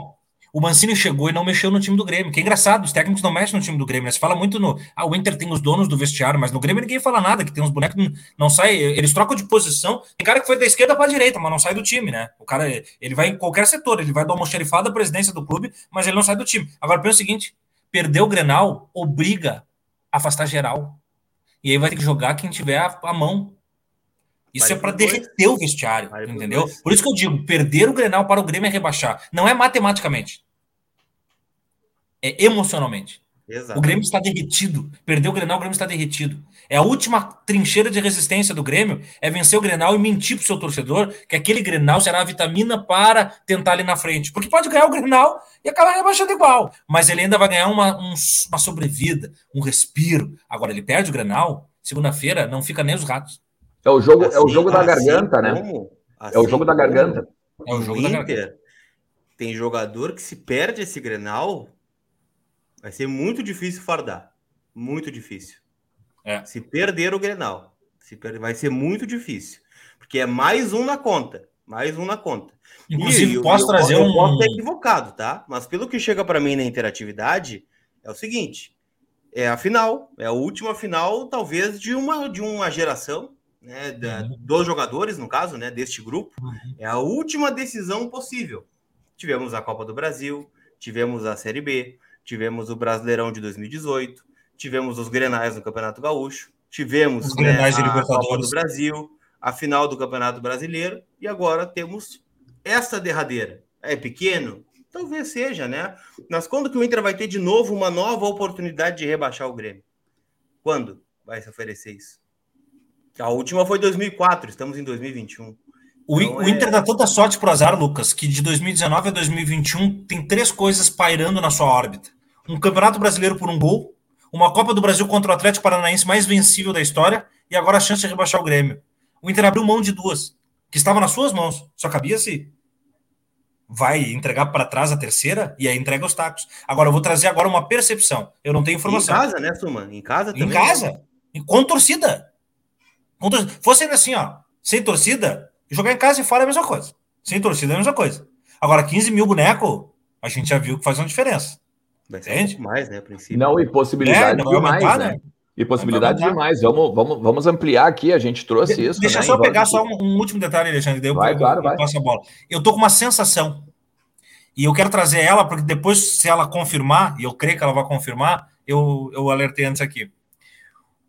o Mancini chegou e não mexeu no time do Grêmio. Que é engraçado, os técnicos não mexem no time do Grêmio. Né? Se fala muito no. Ah, o Inter tem os donos do vestiário, mas no Grêmio ninguém fala nada, que tem uns bonecos não, não sai. Eles trocam de posição. Tem cara que foi da esquerda para a direita, mas não sai do time, né? O cara, ele vai em qualquer setor, ele vai dar uma xerifada à presidência do clube, mas ele não sai do time. Agora, pensa o seguinte: perder o Grenal obriga a afastar geral. E aí vai ter que jogar quem tiver a, a mão. Isso vai é para derreter o vestiário, vai entendeu? Por, por isso que eu digo, perder o Grenal para o Grêmio é rebaixar. Não é matematicamente é emocionalmente. Exato. O Grêmio está derretido. Perdeu o Grenal, o Grêmio está derretido. É a última trincheira de resistência do Grêmio, é vencer o Grenal e mentir para o seu torcedor que aquele Grenal será a vitamina para tentar ali na frente. Porque pode ganhar o Grenal e acabar rebaixando igual. Mas ele ainda vai ganhar uma, um, uma sobrevida, um respiro. Agora, ele perde o Grenal, segunda-feira não fica nem os ratos. É o jogo, assim, é o jogo assim, da garganta, né? Assim, é o jogo da garganta. É o jogo Inter, da garganta. Tem jogador que se perde esse Grenal, Vai ser muito difícil fardar. Muito difícil. É. Se perder o Grenal, se vai ser muito difícil. Porque é mais um na conta. Mais um na conta. Inclusive, e, posso eu, trazer eu, um. Eu posso estar equivocado, tá? Mas pelo que chega para mim na interatividade, é o seguinte: é a final, é a última final, talvez, de uma, de uma geração, né? Da, uhum. Dos jogadores, no caso, né? Deste grupo. Uhum. É a última decisão possível. Tivemos a Copa do Brasil, tivemos a Série B, tivemos o Brasileirão de 2018, tivemos os Grenais no Campeonato Gaúcho, tivemos os né, Grenais a Copa do Brasil, a final do Campeonato Brasileiro e agora temos essa derradeira. É pequeno? Talvez seja, né? Mas quando que o Inter vai ter de novo uma nova oportunidade de rebaixar o Grêmio? Quando vai se oferecer isso? A última foi 2004, estamos em 2021. O, então, o Inter é... dá tanta sorte pro azar, Lucas, que de 2019 a 2021 tem três coisas pairando na sua órbita um Campeonato Brasileiro por um gol, uma Copa do Brasil contra o Atlético Paranaense mais vencível da história e agora a chance de rebaixar o Grêmio. O Inter abriu mão de duas, que estavam nas suas mãos. Só cabia se vai entregar para trás a terceira e aí entrega os tacos. Agora eu vou trazer agora uma percepção. Eu não tenho informação. Em casa, né, Suma? Em casa também. Em casa. Com torcida. Com torcida. Fosse ainda assim, ó, sem torcida, jogar em casa e fora é a mesma coisa. Sem torcida é a mesma coisa. Agora, 15 mil boneco, a gente já viu que faz uma diferença. Vai ser Entende? Um mais, né, a princípio. Não, e possibilidade é, não demais, aumentar, né? né? E possibilidade demais. Vamos, vamos, vamos ampliar aqui, a gente trouxe de, isso. Deixa né? só pegar só um, um, último detalhe, Alexandre, daí eu, vai, eu, claro, eu, vai. passo a bola. Eu tô com uma sensação, e eu quero trazer ela, porque depois, se ela confirmar, e eu creio que ela vai confirmar, eu, eu alertei antes aqui.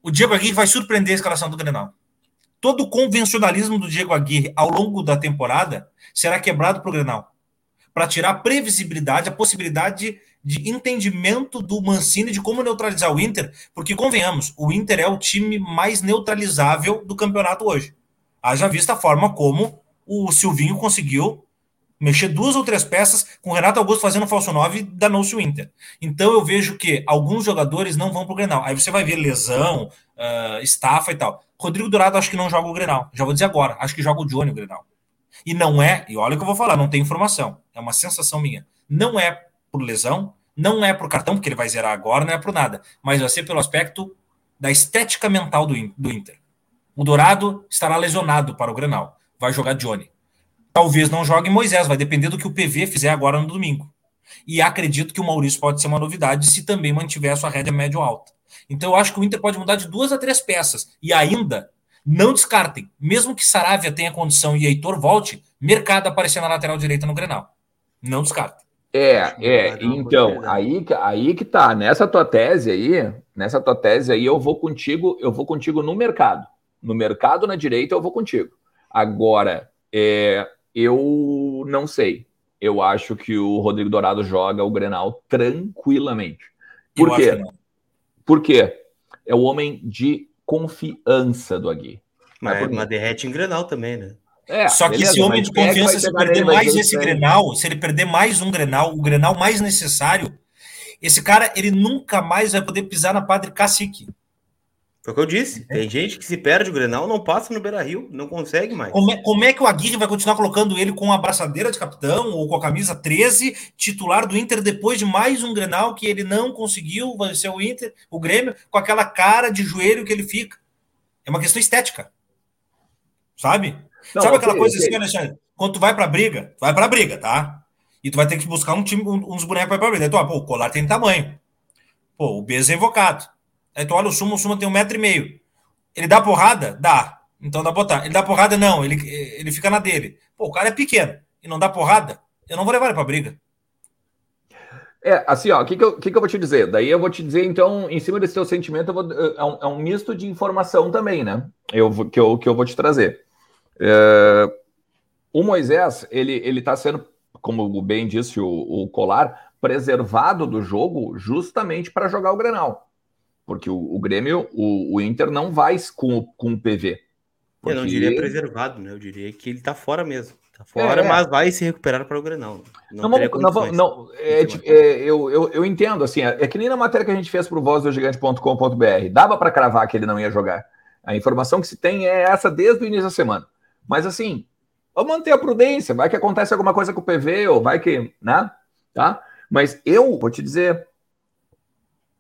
O Diego Aguirre vai surpreender a escalação do Grenal. Todo o convencionalismo do Diego Aguirre ao longo da temporada será quebrado para o Grenal. Para tirar a previsibilidade, a possibilidade de entendimento do Mancini de como neutralizar o Inter, porque convenhamos, o Inter é o time mais neutralizável do campeonato hoje. Haja vista a forma como o Silvinho conseguiu mexer duas ou três peças com o Renato Augusto fazendo falso 9 danou-se o Inter. Então eu vejo que alguns jogadores não vão para o Grenal. Aí você vai ver lesão, uh, estafa e tal. Rodrigo Dourado acho que não joga o Grenal. Já vou dizer agora, acho que joga o Johnny o Grenal. E não é, e olha o que eu vou falar, não tem informação. É uma sensação minha. Não é por lesão, não é por cartão, porque ele vai zerar agora, não é por nada, mas vai ser pelo aspecto da estética mental do, do Inter. O Dourado estará lesionado para o Grenal, vai jogar Johnny. Talvez não jogue Moisés, vai depender do que o PV fizer agora no domingo. E acredito que o Maurício pode ser uma novidade se também mantiver a sua rédea médio-alta. Então eu acho que o Inter pode mudar de duas a três peças. E ainda, não descartem, mesmo que Saravia tenha condição e Heitor volte, mercado aparecer na lateral direita no Grenal. Não descartem. É, é, então, aí, aí que tá, nessa tua tese aí, nessa tua tese aí, eu vou contigo, eu vou contigo no mercado. No mercado na direita eu vou contigo. Agora, é, eu não sei. Eu acho que o Rodrigo Dourado joga o Grenal tranquilamente. Por eu quê? Por quê? É o homem de confiança do Agui. Mas, é mas derrete em Grenal também, né? É, Só que beleza, esse homem de confiança, se perder mais esse Grenal, se ele perder mais um Grenal, o Grenal mais necessário, esse cara, ele nunca mais vai poder pisar na Padre Cacique. Foi o que eu disse. É. Tem gente que se perde o Grenal, não passa no Beira Rio, não consegue mais. Como é, como é, que o Aguirre vai continuar colocando ele com a braçadeira de capitão ou com a camisa 13, titular do Inter, depois de mais um Grenal que ele não conseguiu vai ser o Inter, o Grêmio, com aquela cara de joelho que ele fica? É uma questão estética. Sabe? Não, Sabe aquela coisa assim, Alexandre? Quando tu vai pra briga, tu vai pra briga, tá? E tu vai ter que buscar um time, uns bonecos pra ir pra briga. Aí tu, ah, pô, o colar tem tamanho. Pô, o Bez é invocado. Aí tu olha o Suma, o Suma tem um metro e meio. Ele dá porrada? Dá. Então dá botar. Ele dá porrada? Não. Ele, ele fica na dele. Pô, o cara é pequeno e não dá porrada. Eu não vou levar ele pra briga. É, assim, ó, o que, que, eu, que, que eu vou te dizer? Daí eu vou te dizer, então, em cima desse teu sentimento, vou, é, um, é, um, misto de informação também, né? Eu, que, eu, que eu vou te trazer. É, o Moisés, ele, ele tá sendo, como bem disse o, o Colar, preservado do jogo justamente para jogar o Grenal. Porque o, o Grêmio, o, o, Inter não vai com, com o PV. Porque... Eu não diria preservado, né? Eu diria que ele tá fora mesmo. Tá fora, é, mas vai se recuperar para o Grenal. Não, não, não, não é, é, eu, eu, eu entendo, assim, é, é que nem na matéria que a gente fez para o vozdogigante.com.br. Dava para cravar que ele não ia jogar. A informação que se tem é essa desde o início da semana. Mas assim, vamos manter a prudência. Vai que acontece alguma coisa com o PV, ou vai que, né? Tá? Mas eu vou te dizer,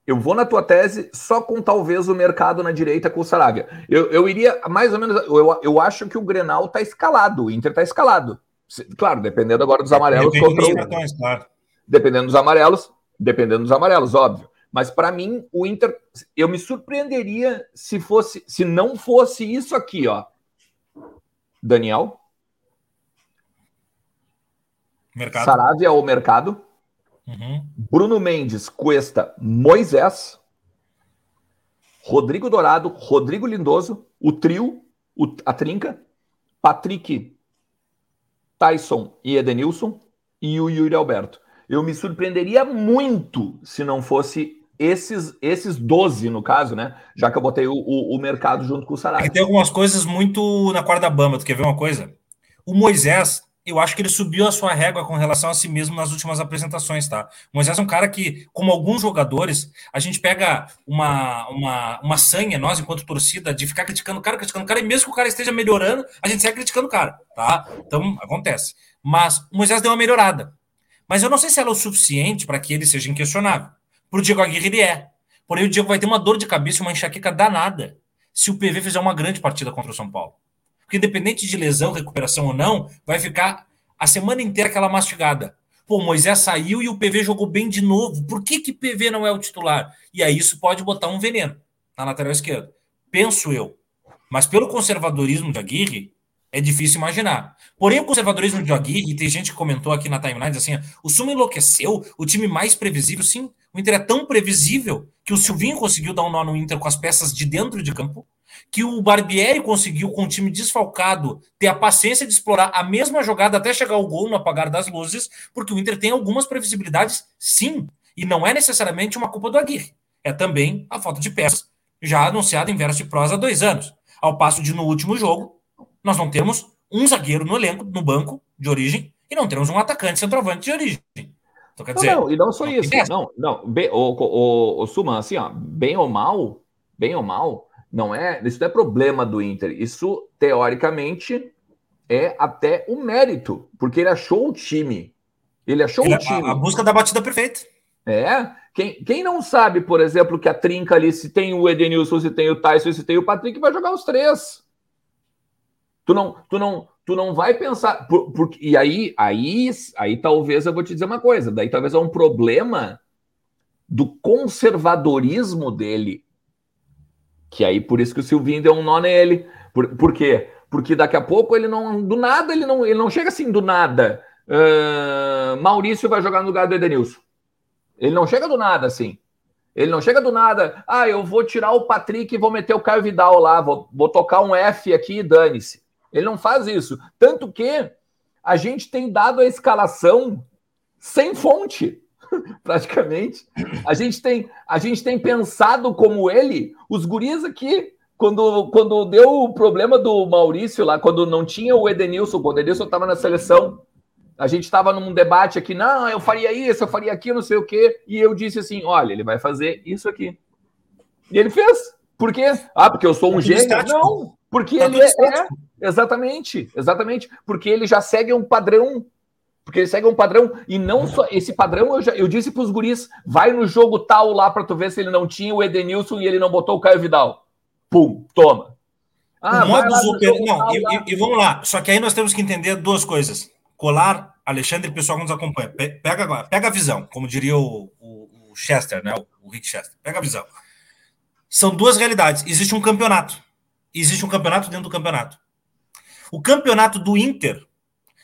eu vou na tua tese só com talvez o mercado na direita com o Saravia. Eu, eu iria mais ou menos. Eu, eu acho que o Grenal está escalado, o Inter está escalado. Claro, dependendo agora dos amarelos. Dependendo, dos claro. dependendo dos amarelos, dependendo dos amarelos, óbvio. Mas para mim, o Inter, eu me surpreenderia se fosse, se não fosse isso aqui, ó. Daniel. Mercado. Saravia ou mercado. Uhum. Bruno Mendes, Cuesta, Moisés, Rodrigo Dourado, Rodrigo Lindoso, o trio, o, a trinca, Patrick, Tyson e Edenilson e o Yuri Alberto. Eu me surpreenderia muito se não fosse esses, esses 12, no caso, né? Já que eu botei o, o, o mercado junto com o Saraiva. É tem algumas coisas muito na corda bamba. Tu quer ver uma coisa? O Moisés eu acho que ele subiu a sua régua com relação a si mesmo nas últimas apresentações, tá? O Moisés é um cara que, como alguns jogadores, a gente pega uma, uma, uma sanha, nós, enquanto torcida, de ficar criticando o cara, criticando o cara, e mesmo que o cara esteja melhorando, a gente segue criticando o cara, tá? Então, acontece. Mas o Moisés deu uma melhorada. Mas eu não sei se ela é o suficiente para que ele seja inquestionável. Para o Diego Aguirre, ele é. Porém, o Diego vai ter uma dor de cabeça uma enxaqueca danada se o PV fizer uma grande partida contra o São Paulo. Porque independente de lesão, recuperação ou não, vai ficar a semana inteira aquela mastigada. Pô, Moisés saiu e o PV jogou bem de novo. Por que que PV não é o titular? E aí isso pode botar um veneno na lateral esquerda. Penso eu. Mas pelo conservadorismo de Aguirre, é difícil imaginar. Porém, o conservadorismo de Aguirre, tem gente que comentou aqui na timeline assim: o Suma enlouqueceu, o time mais previsível. Sim, o Inter é tão previsível que o Silvinho conseguiu dar um nó no Inter com as peças de dentro de campo que o Barbieri conseguiu, com o time desfalcado, ter a paciência de explorar a mesma jogada até chegar ao gol no apagar das luzes, porque o Inter tem algumas previsibilidades, sim, e não é necessariamente uma culpa do Aguirre. É também a falta de peças, já anunciada em verso de prosa há dois anos. Ao passo de, no último jogo, nós não temos um zagueiro no elenco, no banco de origem, e não temos um atacante centroavante de origem. Então, quer dizer, não, não, e não só isso. Não, não, bem, o, o, o, Suman, assim, ó, bem ou mal, bem ou mal, não é, isso não é problema do Inter. Isso, teoricamente, é até o um mérito, porque ele achou o time. Ele achou ele, o time. A, a, busca da batida perfeita. É. Quem, quem não sabe, por exemplo, que a trinca ali, se tem o Edenilson, se tem o Tyson, se tem o Patrick, vai jogar os três. Tu não, tu não, tu não vai pensar. Por, por, e aí, aí, aí talvez eu vou te dizer uma coisa. Daí talvez é um problema do conservadorismo dele que aí por isso que o Silvinho deu um nó nele. Por, por quê? Porque daqui a pouco ele não. Do nada, ele não, ele não chega assim do nada. Uh, Maurício vai jogar no lugar do Edenilson. Ele não chega do nada assim. Ele não chega do nada. Ah, eu vou tirar o Patrick e vou meter o Caio Vidal lá. Vou, vou tocar um F aqui e dane-se. Ele não faz isso. Tanto que a gente tem dado a escalação sem fonte. (laughs) praticamente. A gente tem, a gente tem pensado como ele, os guris aqui, quando, quando deu o problema do Maurício lá, quando não tinha o Edenilson, quando o Edenilson estava na seleção, a gente estava num debate aqui, não, eu faria isso, eu faria aquilo, não sei o quê, e eu disse assim, olha, ele vai fazer isso aqui. E ele fez. Por quê? Ah, porque eu sou um gênio? Não, porque tá ele é, é, Exatamente, exatamente. Porque ele já segue um padrão. Porque ele segue um padrão. E não só. Esse padrão, eu, já, eu disse pros guris: vai no jogo tal lá pra tu ver se ele não tinha o Edenilson e ele não botou o Caio Vidal. Pum, toma. Ah, modus operandi. Não, tal, e, e, vamos lá. Só que aí nós temos que entender duas coisas. Colar, Alexandre e pessoal que nos acompanha. Pega, pega a visão, como diria o, o, o Chester, né? O, o Rick Chester. Pega a visão. São duas realidades. Existe um campeonato. Existe um campeonato dentro do campeonato. O campeonato do Inter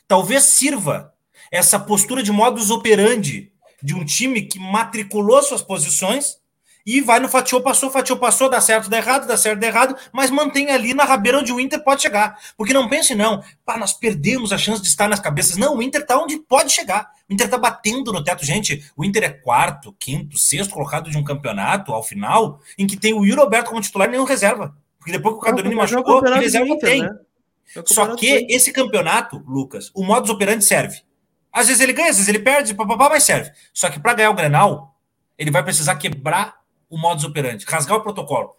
talvez sirva essa postura de modus operandi de um time que matriculou suas posições e vai no fatiou, passou, fatiou, passou, dá certo, dá errado, dá certo, dá errado, mas mantém ali na rabeira onde o Inter pode chegar. Porque não pense, não, pá, nós perdemos a chance de estar nas cabeças. Não, o Inter está onde pode chegar. O Inter está batendo no teto. Gente, o Inter é quarto, quinto, sexto colocado de um campeonato ao final, em que tem o Yuri Roberto como titular e nenhum reserva. Porque depois que o Cadorini machucou, reserva Inter, tem. Né? Só que esse campeonato, Lucas, o modus operandi serve. Às vezes ele ganha, às vezes ele perde, papapá, mas serve. Só que para ganhar o Grenal, ele vai precisar quebrar o modus operandi, rasgar o protocolo,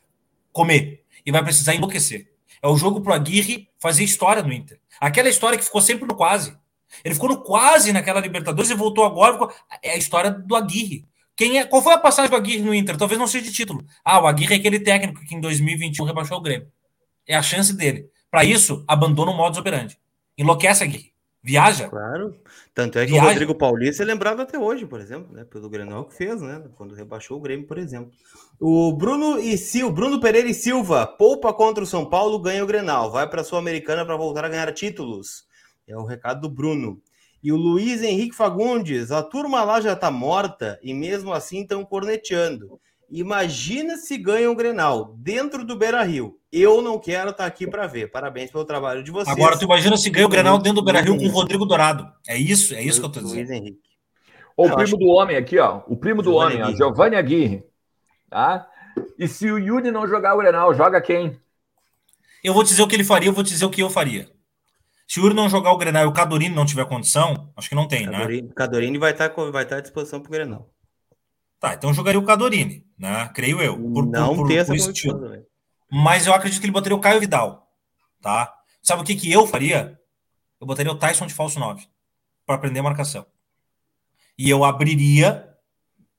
comer. E vai precisar enlouquecer. É o jogo pro Aguirre fazer história no Inter. Aquela história que ficou sempre no quase. Ele ficou no quase naquela Libertadores e voltou agora. Ficou... É a história do Aguirre. Quem é... Qual foi a passagem do Aguirre no Inter? Talvez não seja de título. Ah, o Aguirre é aquele técnico que em 2021 rebaixou o Grêmio. É a chance dele. Para isso, abandona o modus operandi. Enlouquece aqui. Viaja. Claro. Tanto é que Viaja. o Rodrigo Paulista é lembrado até hoje, por exemplo, né? Pelo Grenal que fez, né? Quando rebaixou o Grêmio, por exemplo. O Bruno e Sil, Bruno Pereira e Silva, poupa contra o São Paulo, ganha o Grenal. Vai para a Sul-Americana para voltar a ganhar títulos. É o recado do Bruno. E o Luiz Henrique Fagundes, a turma lá já tá morta e mesmo assim estão corneteando. Imagina se ganha o Grenal dentro do Beira Rio. Eu não quero estar tá aqui para ver. Parabéns pelo trabalho de vocês. Agora, tu imagina se ganha o Grenal dentro do Beira Rio com o Rodrigo Dourado. É isso, é isso que eu tô dizendo. Henrique. o primo do homem aqui, ó. O primo do Giovanni homem, Aguirre. ó, Giovanni Aguirre. Tá? E se o Yuri não jogar o Grenal, joga quem? Eu vou dizer o que ele faria, eu vou dizer o que eu faria. Se o Yuri não jogar o Grenal e o Cadorini não tiver condição, acho que não tem, Cadorini, né? Cadorini vai estar, tá vai estar tá à disposição para o Grenal. Tá, então jogaria o Cadorini, né? Creio eu. Por, não por, tem essa estilo. Mas eu acredito que ele botaria o Caio Vidal, tá? Sabe o que, que eu faria? Eu botaria o Tyson de falso 9 para aprender a marcação. E eu abriria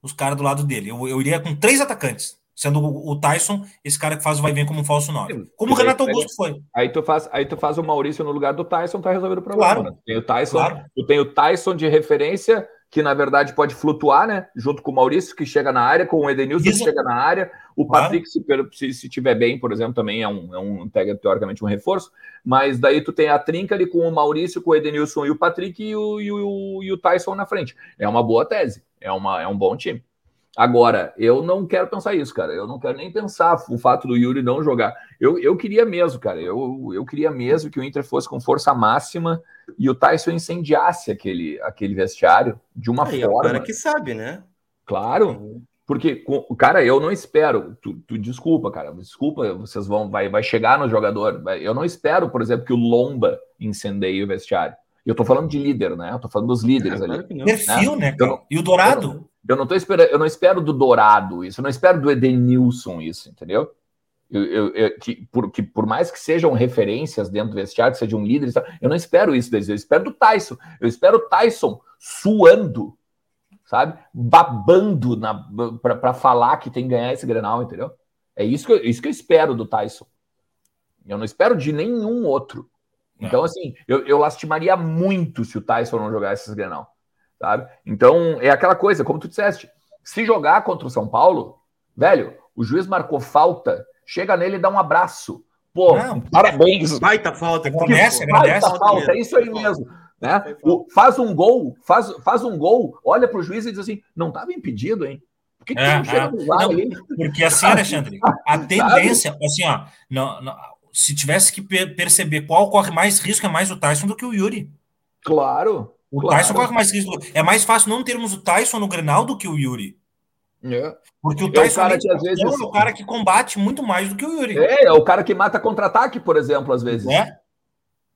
os caras do lado dele. Eu, eu iria com três atacantes, sendo o, o Tyson esse cara que faz o vai vem como um falso 9. Como o Renato Augusto foi. Aí tu, faz, aí tu faz o Maurício no lugar do Tyson, tá resolvendo o problema. Claro. Né? Tem o Tyson, claro. tu tem o Tyson de referência que na verdade pode flutuar, né? Junto com o Maurício, que chega na área, com o Edenilson, Isso. que chega na área. O Patrick, se, se, se tiver bem, por exemplo, também é um, é um teoricamente um reforço. Mas daí tu tem a trinca ali com o Maurício, com o Edenilson e o Patrick e o, e o, e o Tyson na frente. É uma boa tese, é, uma, é um bom time. Agora, eu não quero pensar isso, cara. Eu não quero nem pensar o fato do Yuri não jogar. Eu, eu queria mesmo, cara. Eu, eu queria mesmo que o Inter fosse com força máxima e o Tyson incendiasse aquele, aquele vestiário de uma Aí, forma. É o cara que sabe, né? Claro. Porque, cara, eu não espero. Tu, tu, desculpa, cara. Desculpa, vocês vão. Vai, vai chegar no jogador. Eu não espero, por exemplo, que o Lomba incendeie o vestiário. Eu tô falando de líder, né? Eu tô falando dos líderes é, ali. Perfil, né? né e o Dourado? Eu não tô esperando, eu não espero do Dourado isso, eu não espero do Edenilson isso, entendeu? Eu, eu, eu, que, por, que por mais que sejam referências dentro do vestiário, que sejam líderes, eu não espero isso deles, eu espero do Tyson. Eu espero o Tyson suando, sabe? Babando para falar que tem que ganhar esse Grenal, entendeu? É isso que, eu, isso que eu espero do Tyson. Eu não espero de nenhum outro. Então, assim, eu, eu lastimaria muito se o Tyson não jogasse esse Grenal sabe? Então, é aquela coisa, como tu disseste, se jogar contra o São Paulo, velho, o juiz marcou falta, chega nele e dá um abraço. Pô, não, parabéns. Baita falta. Agradece, agradece. Baita falta, é isso aí mesmo. Né? O, faz um gol, faz, faz um gol, olha para o juiz e diz assim: não estava impedido, hein? Por que, que é, é. Não, porque (laughs) assim, Alexandre, a tendência, assim, ó, não, não, se tivesse que perceber qual corre mais risco, é mais o Tyson do que o Yuri. Claro. O claro. Tyson corre mais risco. É mais fácil não termos o Tyson no Grenal do que o Yuri. É. Porque o Tyson é o cara, que, às vezes... é o cara que combate muito mais do que o Yuri. É, é o cara que mata contra-ataque, por exemplo, às vezes. É.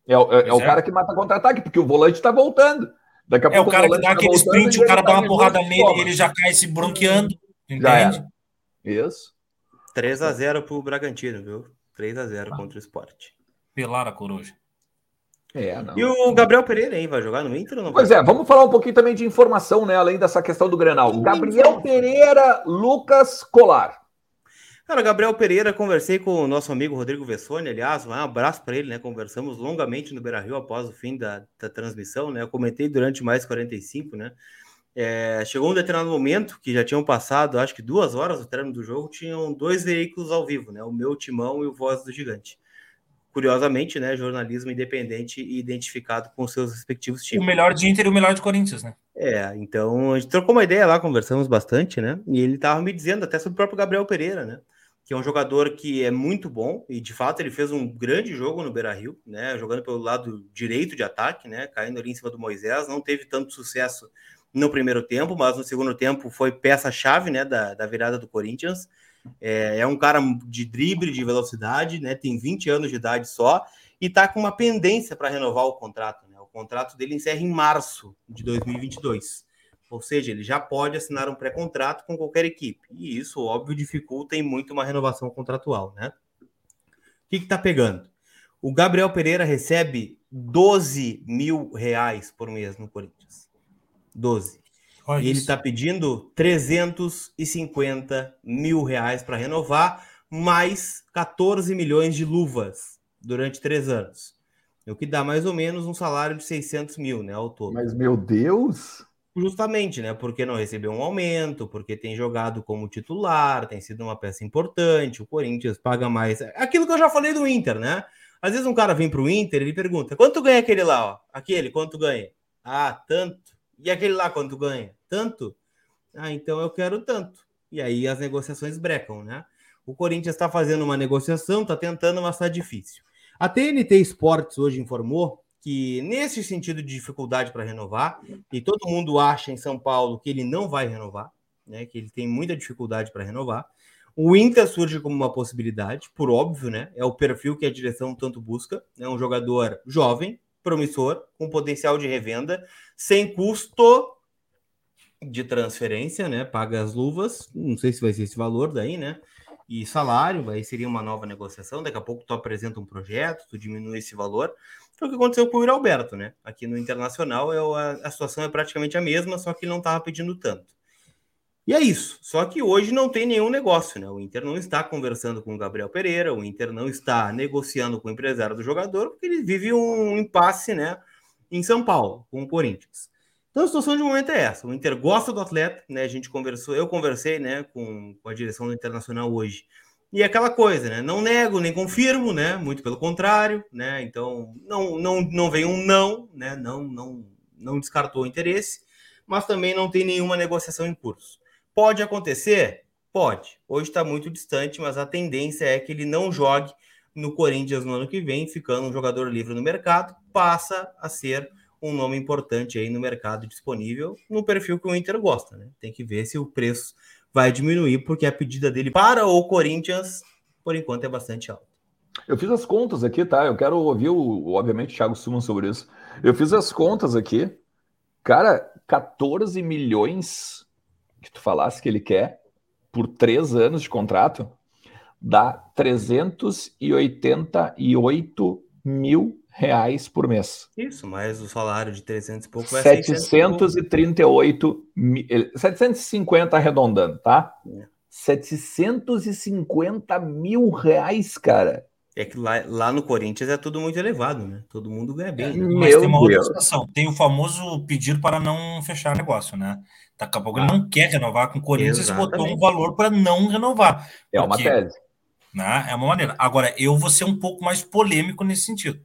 É, é, é o cara que mata contra-ataque, porque o volante está voltando. Daqui a é pouco o cara o que dá tá aquele sprint, o cara dá uma porrada nele e ele já cai se bronqueando. Entende? Isso. 3 a 0 pro Bragantino, viu? 3 a 0 ah. contra o Sport. Pelar a coruja. É, não. E o Gabriel Pereira aí vai jogar no Inter ou não? Pois é, vamos falar um pouquinho também de informação, né? Além dessa questão do Grenal. Gabriel Pereira, Lucas Colar. Cara, Gabriel Pereira, conversei com o nosso amigo Rodrigo Vessoni, aliás, um abraço para ele, né? Conversamos longamente no Beira Rio após o fim da, da transmissão, né? Eu comentei durante mais 45, né? É, chegou um determinado momento que já tinham passado, acho que duas horas do término do jogo, tinham dois veículos ao vivo, né? O meu Timão e o Voz do Gigante curiosamente, né, jornalismo independente e identificado com seus respectivos times. O melhor de Inter e o melhor de Corinthians, né? É, então a gente trocou uma ideia lá, conversamos bastante, né? E ele estava me dizendo até sobre o próprio Gabriel Pereira, né? Que é um jogador que é muito bom e de fato ele fez um grande jogo no Beira-Rio, né? Jogando pelo lado direito de ataque, né? Caindo ali em cima do Moisés, não teve tanto sucesso no primeiro tempo, mas no segundo tempo foi peça-chave, né? Da, da virada do Corinthians. É, é um cara de drible, de velocidade, né? Tem 20 anos de idade só e tá com uma pendência para renovar o contrato. Né? O contrato dele encerra em março de 2022. Ou seja, ele já pode assinar um pré-contrato com qualquer equipe. E isso, óbvio, dificulta em muito uma renovação contratual, né? O que está pegando? O Gabriel Pereira recebe 12 mil reais por mês no Corinthians. 12. Olha e ele está pedindo 350 mil reais para renovar, mais 14 milhões de luvas durante três anos. O que dá mais ou menos um salário de 600 mil, né, ao todo. Mas, meu Deus! Justamente, né? Porque não recebeu um aumento, porque tem jogado como titular, tem sido uma peça importante, o Corinthians paga mais. Aquilo que eu já falei do Inter, né? Às vezes um cara vem para o Inter, ele pergunta: quanto ganha aquele lá? Ó? Aquele, quanto ganha? Ah, tanto. E aquele lá, quanto ganha? tanto, ah, então eu quero tanto. E aí as negociações brecam, né? O Corinthians está fazendo uma negociação, está tentando, mas está difícil. A TNT Sports hoje informou que, nesse sentido de dificuldade para renovar, e todo mundo acha em São Paulo que ele não vai renovar, né? Que ele tem muita dificuldade para renovar. O Inter surge como uma possibilidade, por óbvio, né? É o perfil que a direção tanto busca. É um jogador jovem, promissor, com potencial de revenda, sem custo de transferência, né? Paga as luvas, não sei se vai ser esse valor daí, né? E salário, aí seria uma nova negociação. Daqui a pouco tu apresenta um projeto, tu diminui esse valor. Foi o que aconteceu com o Yuri Alberto, né? Aqui no Internacional é a, a situação é praticamente a mesma, só que ele não estava pedindo tanto. E é isso. Só que hoje não tem nenhum negócio, né? O Inter não está conversando com o Gabriel Pereira, o Inter não está negociando com o empresário do jogador, porque ele vive um impasse, né? Em São Paulo, com o Corinthians. Então a situação de momento é essa. O Inter gosta do atleta, né? A gente conversou, eu conversei, né, com, com a direção do Internacional hoje. E é aquela coisa, né? Não nego nem confirmo, né? Muito pelo contrário, né? Então não não não vem um não, né? Não não não descartou o interesse, mas também não tem nenhuma negociação em curso. Pode acontecer? Pode. Hoje está muito distante, mas a tendência é que ele não jogue no Corinthians no ano que vem, ficando um jogador livre no mercado, passa a ser um nome importante aí no mercado disponível, no perfil que o Inter gosta, né? Tem que ver se o preço vai diminuir, porque a pedida dele para o Corinthians, por enquanto, é bastante alta. Eu fiz as contas aqui, tá? Eu quero ouvir, o, obviamente, o Thiago Suman sobre isso. Eu fiz as contas aqui. Cara, 14 milhões que tu falasse que ele quer por três anos de contrato dá 388 mil reais por mês. Isso, mais o salário de 300 e pouco vai 738 mil, 750 arredondando, tá? É. 750 mil reais, cara. É que lá, lá no Corinthians é tudo muito elevado, né? Todo mundo ganha bem. Né? Mas tem uma outra situação. Tem o famoso pedir para não fechar negócio, né? Daqui a pouco ah. ele não quer renovar com o Corinthians e botou um valor para não renovar. É uma tese. Né? É uma maneira. Agora, eu vou ser um pouco mais polêmico nesse sentido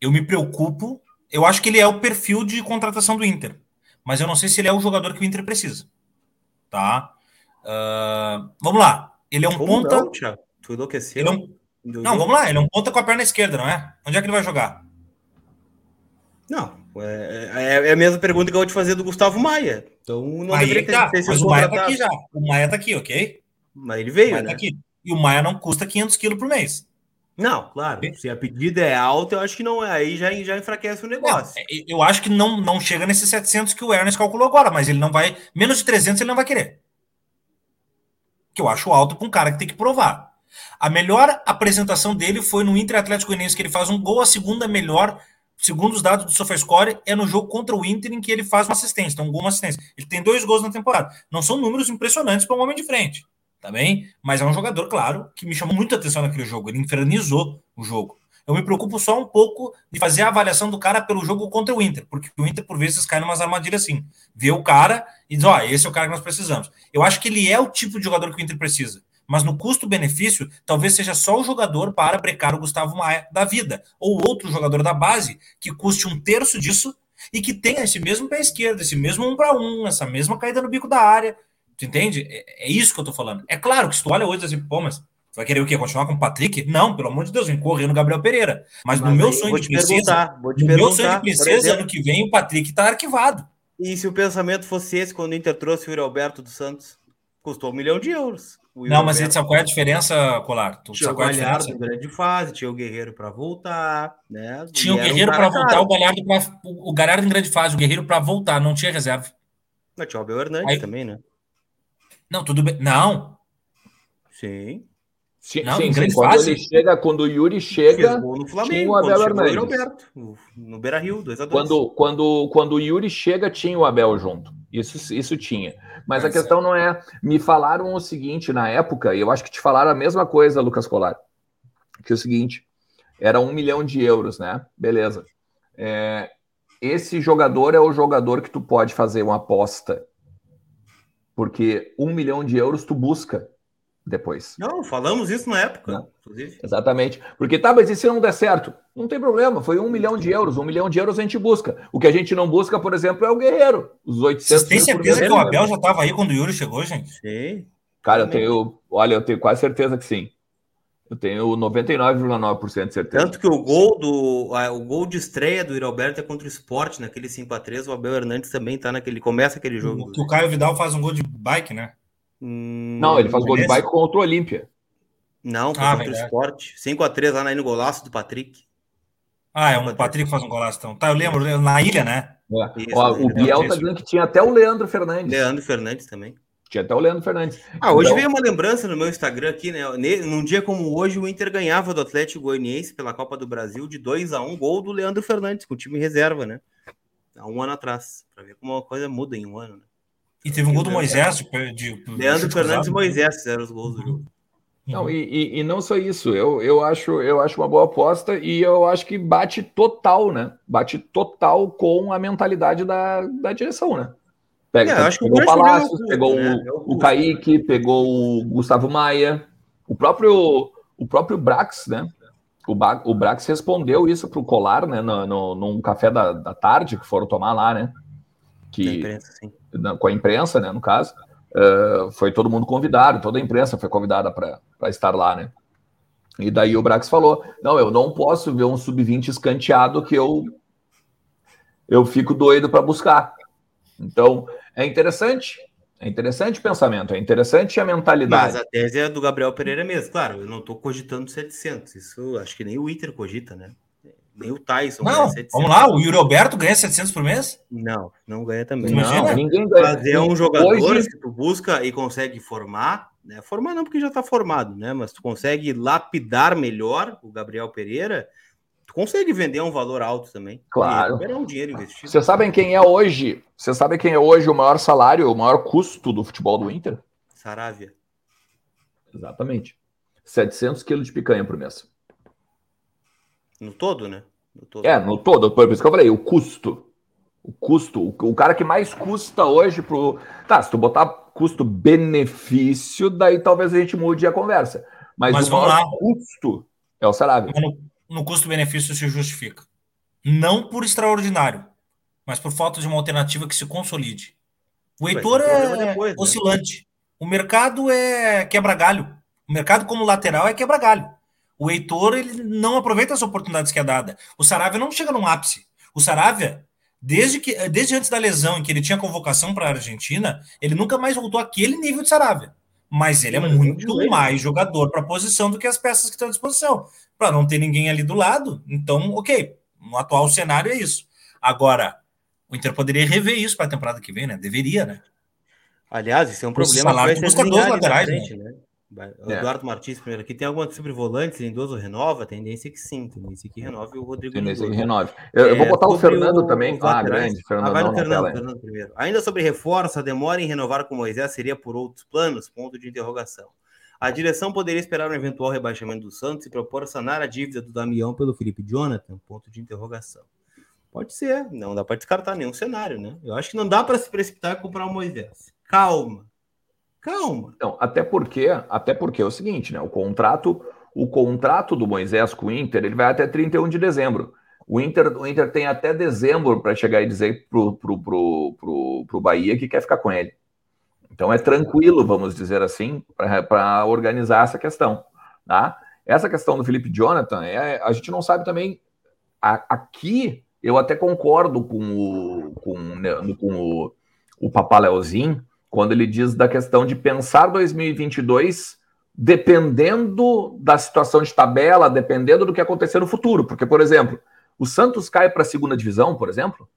eu me preocupo. Eu acho que ele é o perfil de contratação do Inter, mas eu não sei se ele é o jogador que o Inter precisa. Tá? Uh, vamos lá. Ele é um Como ponta. Não, Thiago? Tu enlouqueceu? É um... Não, vamos lá. Ele é um ponta com a perna esquerda, não é? Onde é que ele vai jogar? Não, é, é, é a mesma pergunta que eu vou te fazer do Gustavo Maia. Então não Aí deveria tá, ter sido Mas o Maia tá aqui já. O Maia tá aqui, ok? Mas ele veio, tá né? Tá aqui. E o Maia não custa 500 quilos por mês. Não, claro. Se a pedida é alta, eu acho que não é. Aí já, já enfraquece o negócio. É, eu acho que não, não chega nesses 700 que o Ernest calculou agora, mas ele não vai. Menos de 300 ele não vai querer. que eu acho alto para um cara que tem que provar. A melhor apresentação dele foi no Inter Atlético Goianiense, que ele faz um gol, a segunda melhor, segundo os dados do SofaScore, é no jogo contra o Inter, em que ele faz uma assistência, então um gol, uma assistência. Ele tem dois gols na temporada. Não são números impressionantes para um homem de frente, tá bem? Mas é um jogador, claro, que me chamou muita atenção naquele jogo. Ele infernizou o jogo. Eu me preocupo só um pouco de fazer a avaliação do cara pelo jogo contra o Inter, porque o Inter, por vezes, cai em umas armadilhas assim. Vê o cara e diz: Ó, oh, esse é o cara que nós precisamos. Eu acho que ele é o tipo de jogador que o Inter precisa. Mas no custo-benefício, talvez seja só o jogador para brecar o Gustavo Maia da vida, ou outro jogador da base que custe um terço disso e que tenha esse mesmo pé esquerdo, esse mesmo um para um, essa mesma caída no bico da área. Tu entende? É, é isso que eu tô falando. É claro que se tu olha hoje assim, pô, mas vai querer o quê? Continuar com o Patrick? Não, pelo amor de Deus, vem correr no Gabriel Pereira. Mas, Mas no meu sonho de princesa, no meu sonho de princesa, ano que vem, o Patrick tá arquivado. E se o pensamento fosse esse quando o Inter trouxe o Yuri Alberto dos Santos? Custou um milhão de euros. Não, mas ele sabe qual é a diferença, Colar? Tu tinha o é Galhardo em grande fase, tinha o Guerreiro para voltar, né? Tinha o Guerreiro um para voltar, o Galhardo, pra, o Galhardo em grande fase, o Guerreiro para voltar, não tinha reserva. Não, tinha o Abel Hernandes Aí... também, né? Não, tudo bem. Não. Sim. Sim, não, sim, sim. Quando ele chega, quando o Yuri chega, no Flamengo, tinha o Abel Hernandes. O Roberto, no Beira Rio, 2 a 2 quando, quando, quando o Yuri chega, tinha o Abel junto. Isso, isso tinha. Mas a questão não é. Me falaram o seguinte na época, e eu acho que te falaram a mesma coisa, Lucas Colar. Que é o seguinte: era um milhão de euros, né? Beleza. É, esse jogador é o jogador que tu pode fazer uma aposta. Porque um milhão de euros tu busca depois. Não, falamos isso na época, não. inclusive. Exatamente. Porque tá, mas e se não der certo? Não tem problema, foi um milhão de euros. Um milhão de euros a gente busca. O que a gente não busca, por exemplo, é o Guerreiro. Os 800 Vocês têm certeza que o Abel já estava aí quando o Yuri chegou, gente? Sim. Cara, eu tenho. Olha, eu tenho quase certeza que sim. Eu tenho 99,9% de certeza. Tanto que o gol do o gol de estreia do Alberto é contra o Sport, naquele 5x3. O Abel Hernandes também tá naquele. Começa aquele jogo. O, o Caio Vidal faz um gol de bike, né? Hum, não, ele faz gol de bike contra o Olímpia. Não, ah, contra o Sport. 5x3 lá no golaço do Patrick. Ah, é um Patrick faz um golaço então. Tá, eu lembro, na ilha, né? É. Isso, Ó, o Biel tá dizendo que tinha até o Leandro Fernandes. Leandro Fernandes também. Tinha até o Leandro Fernandes. Ah, hoje então... veio uma lembrança no meu Instagram aqui, né? Num dia como hoje, o Inter ganhava do Atlético Goianiense pela Copa do Brasil de 2 a 1 gol do Leandro Fernandes, com o time reserva, né? Há um ano atrás. Pra ver como a coisa muda em um ano, né? E teve um gol do Moisés. De, de, Leandro Fernandes e Moisés fizeram os gols do jogo. Não, e, e, e, não só isso, eu, eu, acho, eu acho uma boa aposta e eu acho que bate total, né? Bate total com a mentalidade da, da direção, né? Pega, é, acho pegou o Palácios, pegou né? o, o Kaique, pegou o Gustavo Maia, o próprio, o próprio Brax, né? O, ba, o Brax respondeu isso para o Colar, né? No, no, num café da, da tarde que foram tomar lá, né? Que, imprensa, sim com a imprensa, né, no caso, uh, foi todo mundo convidado, toda a imprensa foi convidada para estar lá, né? E daí o Brax falou: não, eu não posso ver um sub-20 escanteado que eu eu fico doido para buscar. Então, é interessante, é interessante o pensamento, é interessante a mentalidade. Mas a tese é do Gabriel Pereira mesmo, claro, eu não estou cogitando 700, isso acho que nem o Inter cogita, né? Nem o Tyson. Não, vamos lá, o Yuri Alberto ganha 700 por mês? Não, não ganha também. Imagina? Não, ninguém ganha. É um jogador Hoje... que tu busca e consegue formar, né? Formar não porque já está formado, né? Mas tu consegue lapidar melhor o Gabriel Pereira, tu consegue vender um valor alto também. Claro. É um dinheiro investido. Vocês sabem quem é hoje? Vocês sabem quem é hoje o maior salário, o maior custo do futebol do Inter? Saravia. Exatamente. 700 quilos de picanha por mês. No todo, né? No todo. É, no todo. Por isso que eu falei, o custo. O custo, o, cara que mais custa hoje pro. Tá, se tu botar custo-benefício, daí talvez a gente mude a conversa. Mas, Mas o maior lá. custo é o salário. No, no custo-benefício se justifica. Não por extraordinário, mas por falta de uma alternativa que se consolide. O Heitor é depois, né? oscilante. O mercado é quebra-galho. O mercado como lateral é quebra-galho. O Heitor ele não aproveita as oportunidades que é dada. O Saravia não chega num ápice. O Saravia, desde, que, desde antes da lesão, em que ele tinha convocação para a Argentina, ele nunca mais voltou àquele nível de Saravia. Mas ele é muito mais jogador para a posição do que as peças que estão à disposição. Para não ter ninguém ali do lado. Então, ok. No atual cenário é isso. Agora, o Inter poderia rever isso para a temporada que vem, né? Deveria, né? Aliás, isso é um problema. Salário que busca dois laterais, frente, né? né? É. Eduardo Martins, primeiro aqui, tem alguma sobre volante, Lindoso renova? Tendência é que sim, tendência é que renove o Rodrigo Tendência que renove. Eu, eu vou botar o Fernando o, também. Ah, grande, Fernando. Ah, vai no Fernando, Fernando primeiro. Ainda sobre reforço, a demora em renovar com Moisés seria por outros planos? Ponto de interrogação. A direção poderia esperar um eventual rebaixamento do Santos e propor sanar a dívida do Damião pelo Felipe Jonathan? Ponto de interrogação. Pode ser, não dá para descartar nenhum cenário, né? Eu acho que não dá para se precipitar e comprar o Moisés. Calma. Calma. Não, até porque, até porque é o seguinte, né? O contrato, o contrato do Moisés com o Inter, ele vai até 31 de dezembro. O Inter, o Inter tem até dezembro para chegar e dizer pro, pro, pro, pro, pro Bahia que quer ficar com ele. Então é tranquilo, vamos dizer assim, para organizar essa questão. Tá? Essa questão do Felipe Jonathan, é, a gente não sabe também. A, aqui eu até concordo com o, com, né, com o, o Papaléuzinho, quando ele diz da questão de pensar 2022 dependendo da situação de tabela, dependendo do que acontecer no futuro. Porque, por exemplo, o Santos cai para a segunda divisão, por exemplo,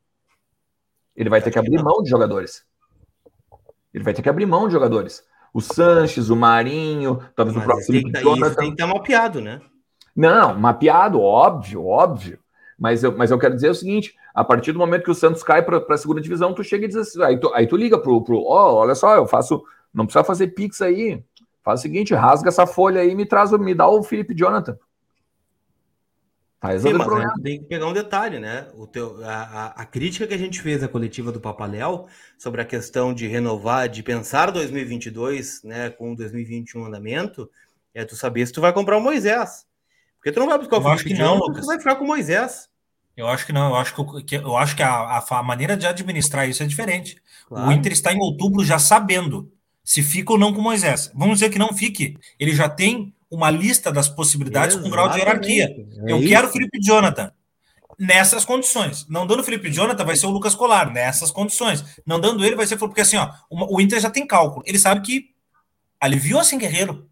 ele vai ter que abrir mão de jogadores. Ele vai ter que abrir mão de jogadores. O Sanches, o Marinho, talvez Mas o próprio Felipe Jonathan. Isso tem que estar mapeado, né? Não, mapeado, óbvio, óbvio. Mas eu, mas eu quero dizer o seguinte: a partir do momento que o Santos cai para a segunda divisão, tu chega e diz assim, aí tu, aí tu liga pro, pro ó, oh, olha só, eu faço, não precisa fazer pix aí. Faz o seguinte, rasga essa folha aí e me traz, me dá o Felipe Jonathan. Tá Sim, mas problema. tem que pegar um detalhe, né? O teu, a, a, a, crítica que a gente fez à coletiva do Papaléu sobre a questão de renovar, de pensar 2022, né, com 2021 andamento, é tu saber se tu vai comprar o Moisés. Porque tu não vai buscar o Felipe Jonathan, não, Lucas. tu vai ficar com o Moisés. Eu acho que não, eu acho que, eu acho que a, a, maneira de administrar isso é diferente. Claro. O Inter está em outubro já sabendo se fica ou não com Moisés. Vamos dizer que não fique. Ele já tem uma lista das possibilidades Exatamente. com grau de hierarquia. É eu isso. quero Felipe Jonathan nessas condições. Não dando Felipe Jonathan, vai ser o Lucas Colar, nessas condições. Não dando ele, vai ser porque assim, ó, o Inter já tem cálculo. Ele sabe que aliviou assim Guerreiro.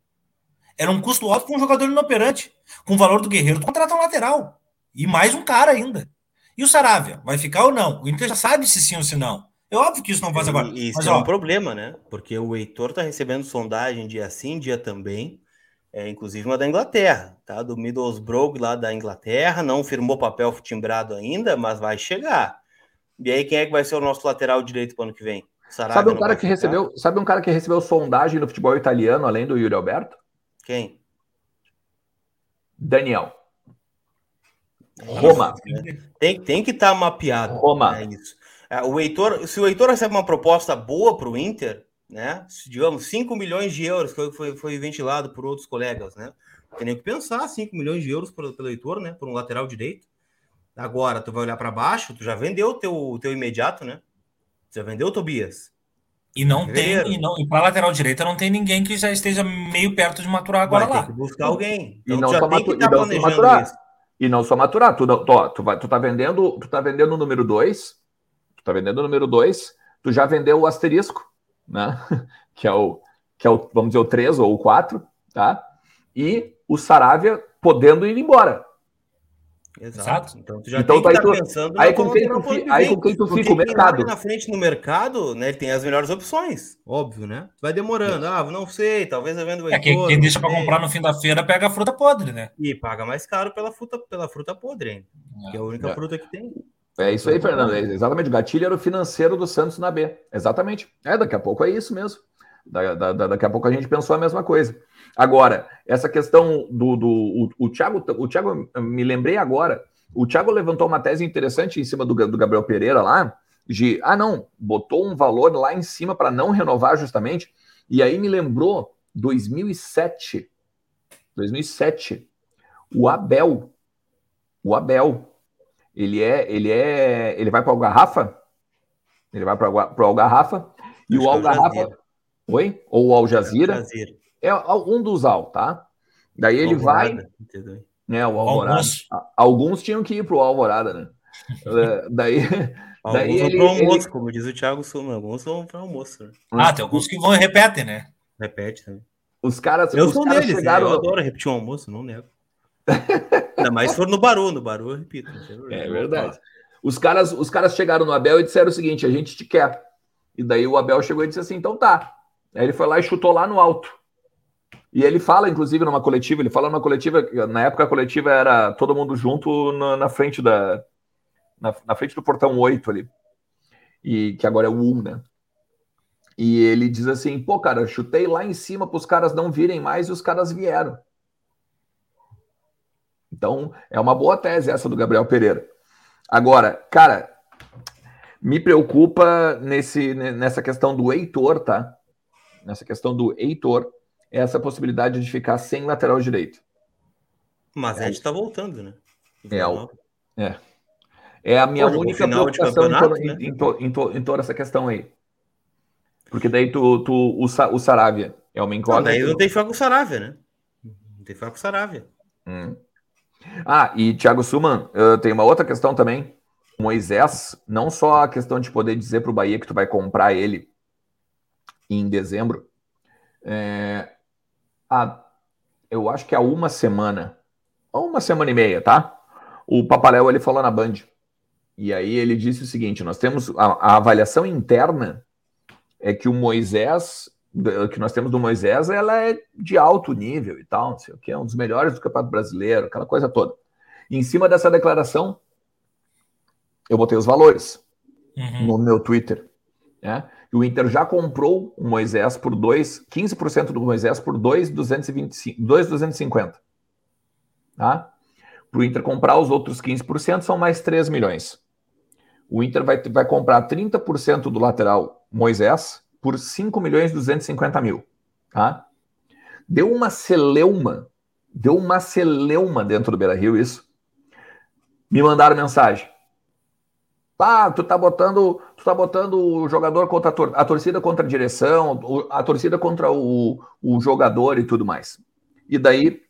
Era um custo alto para um jogador inoperante. Com o valor do Guerreiro, tu contrata um lateral. E mais um cara ainda. E o Saravia, vai ficar ou não? O Inter já sabe se sim ou se não. É óbvio que isso não faz agora. E isso Mas, é ó, um problema, né? Porque o Heitor tá recebendo sondagem dia sim, dia também. É, inclusive uma da Inglaterra, tá? Do Middlesbrough lá da Inglaterra. Não firmou papel timbrado ainda, mas vai chegar. E aí, quem é que vai ser o nosso lateral direito para o ano que vem? Saravia sabe um cara que ficar? recebeu, sabe um cara que recebeu sondagem no futebol italiano, além do Yuri Alberto? Quem? Daniel. Roma. Tem, tem que estar tá mapeado. Roma. É isso. É, o Heitor, se o Heitor recebe uma proposta boa para o Inter, né? Digamos, 5 milhões de euros, que foi, foi ventilado por outros colegas, né? Tem nem que pensar, 5 milhões de euros pelo, pelo Heitor, né? Por um lateral direito. Agora, tu vai olhar para baixo, tu já vendeu o teu, teu imediato, né? Já vendeu o Tobias. E não Guerreiro. tem, e, não, e para lateral direita não tem ninguém que já esteja meio perto de maturar agora vai lá. Ter que buscar alguém. Então, e não já tem que estar tá planejando maturar. isso. E não só maturar, tu, tu, tu, tu tá vendendo, tu tá vendendo o número 2, tu tá vendendo o número 2, tu já vendeu o asterisco, né? (laughs) Que é o, que é o vamos dizer, o 3 ou o 4, tá? E o Saravia podendo ir embora. Exato. Então tu já então, tem que tá pensando aí com, quem tu, fi, aí com quem tu fica o mercado. Na frente no mercado, né, ele tem as melhores opções, óbvio, né? Vai demorando. Ah, não sei, talvez eu vendo o É quem, quem deixa para comprar no fim da feira pega a fruta podre, né? E paga mais caro pela fruta, pela fruta podre, hein? É. que é a única é. fruta que tem. É isso aí, Fernando. É exatamente. O gatilho era o financeiro do Santos na B. Exatamente. É, daqui a pouco é isso mesmo. Da, da, da, daqui a pouco a gente pensou a mesma coisa. Agora, essa questão do. do o, o, Thiago, o Thiago, me lembrei agora, o Thiago levantou uma tese interessante em cima do, do Gabriel Pereira lá, de, ah, não, botou um valor lá em cima para não renovar justamente, e aí me lembrou 2007. 2007. O Abel. O Abel. Ele é, ele é, ele vai para o Garrafa? Ele vai para o Algarrafa e o Algarrafa. Oi? Ou o Al Jazeera? Jazeera. É um dos Al, tá? Daí ele vai. Né, o Alvorada. Alguns tinham que ir para o Alvorada, né? (laughs) É, daí. Alguns daí vão para almoço, ele... como diz o Thiago Suma, alguns vão para almoço. Né? Ah, tem alguns que vão e repetem, né? Repete também. Os caras. Eu os sou caras deles, chegaram... eu adoro repetir um almoço, não nego. (laughs) Ainda mais se for no Baru, no Baru eu repito. É verdade. Os caras, os caras chegaram no Abel e disseram o seguinte: a gente te quer. E daí o Abel chegou e disse assim: então tá. Aí ele foi lá e chutou lá no alto. E ele fala, inclusive, numa coletiva, ele fala numa coletiva, na época a coletiva era todo mundo junto na, na frente da. Na, na, frente do portão 8 ali. E que agora é o 1, né? E ele diz assim: pô, cara, chutei lá em cima para os caras não virem mais e os caras vieram. Então, é uma boa tese essa do Gabriel Pereira. Agora, cara, me preocupa nesse, nessa questão do Heitor, tá? Nessa questão do Heitor, essa possibilidade de ficar sem lateral direito. Mas a gente tá voltando, né? É, é. É a minha Pô, única preocupação em, toda, né? em, to, em, to, em, toda essa questão aí. Porque daí tu, tu o, o Saravia é uma incógnita. Não, daí não tem foco com o Saravia, né? Não tem foco com o Saravia. Hum. Ah, e Thiago Suman, uh, tem uma outra questão também. Moisés, não só a questão de poder dizer para o Bahia que tu vai comprar ele em dezembro. É, há, eu acho que há uma semana, uma semana e meia, tá? O Papaléu ele falou na Band. E aí ele disse o seguinte: nós temos a, a avaliação interna é que o Moisés que nós temos do Moisés, ela é de alto nível e tal, não sei o que, é um dos melhores do Campeonato Brasileiro, aquela coisa toda. E em cima dessa declaração, eu botei os valores uhum. no meu Twitter. Né? E o Inter já comprou o Moisés por 2, 15% do Moisés por 2,250. Tá? Para o Inter comprar os outros 15%, são mais 3 milhões. O Inter vai, vai comprar 30% do lateral Moisés por 5 milhões e 250 mil. Tá? Deu uma celeuma, deu uma celeuma dentro do Beira Rio isso. Me mandaram mensagem. Ah, tu tá botando, tu tá botando o jogador contra a, tor a torcida contra a direção, a torcida contra o, o jogador e tudo mais. E daí,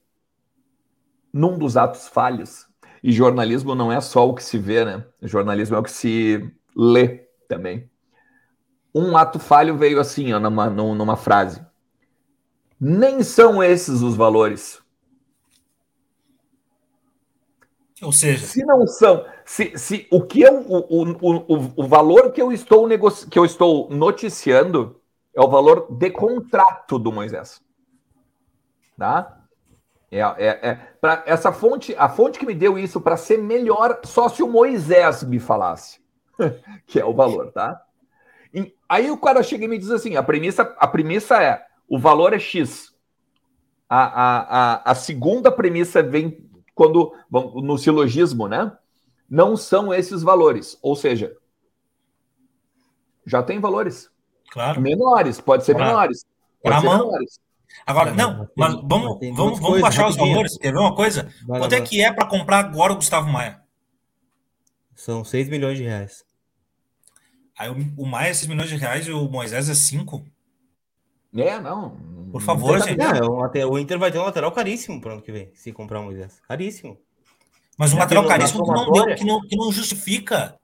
num dos atos falhos, e jornalismo não é só o que se vê, né? Jornalismo é o que se lê também um ato falho veio assim, ó, numa, numa frase. Nem são esses os valores. Ou seja, se não são, se, se o que eu, o, o, o, o valor que eu estou negoci... que eu estou noticiando é o valor de contrato do Moisés, tá? É, é, é para essa fonte, a fonte que me deu isso para ser melhor, só se o Moisés me falasse, (laughs) que é o valor, tá? Aí o cara chega e me diz assim: a premissa, a premissa é o valor é X. A, a, a, a segunda premissa vem quando no silogismo, né? Não são esses valores. Ou seja, já tem valores. Claro. Menores, pode ser claro. menores. Pode ser menores. Agora, não, mas vamos, vamos, vamos baixar os valores. Quer ver uma coisa? Quanto é que é para comprar agora o Gustavo Maia? São 6 milhões de reais. Aí o, o Maia é 6 milhões de reais e o Moisés é 5. É, não. Por favor, não gente. Não, é o Inter vai ter um lateral caríssimo para ano que vem, se comprar o Moisés. Caríssimo. Mas um lateral caríssimo que não, deu, que, não, que não justifica.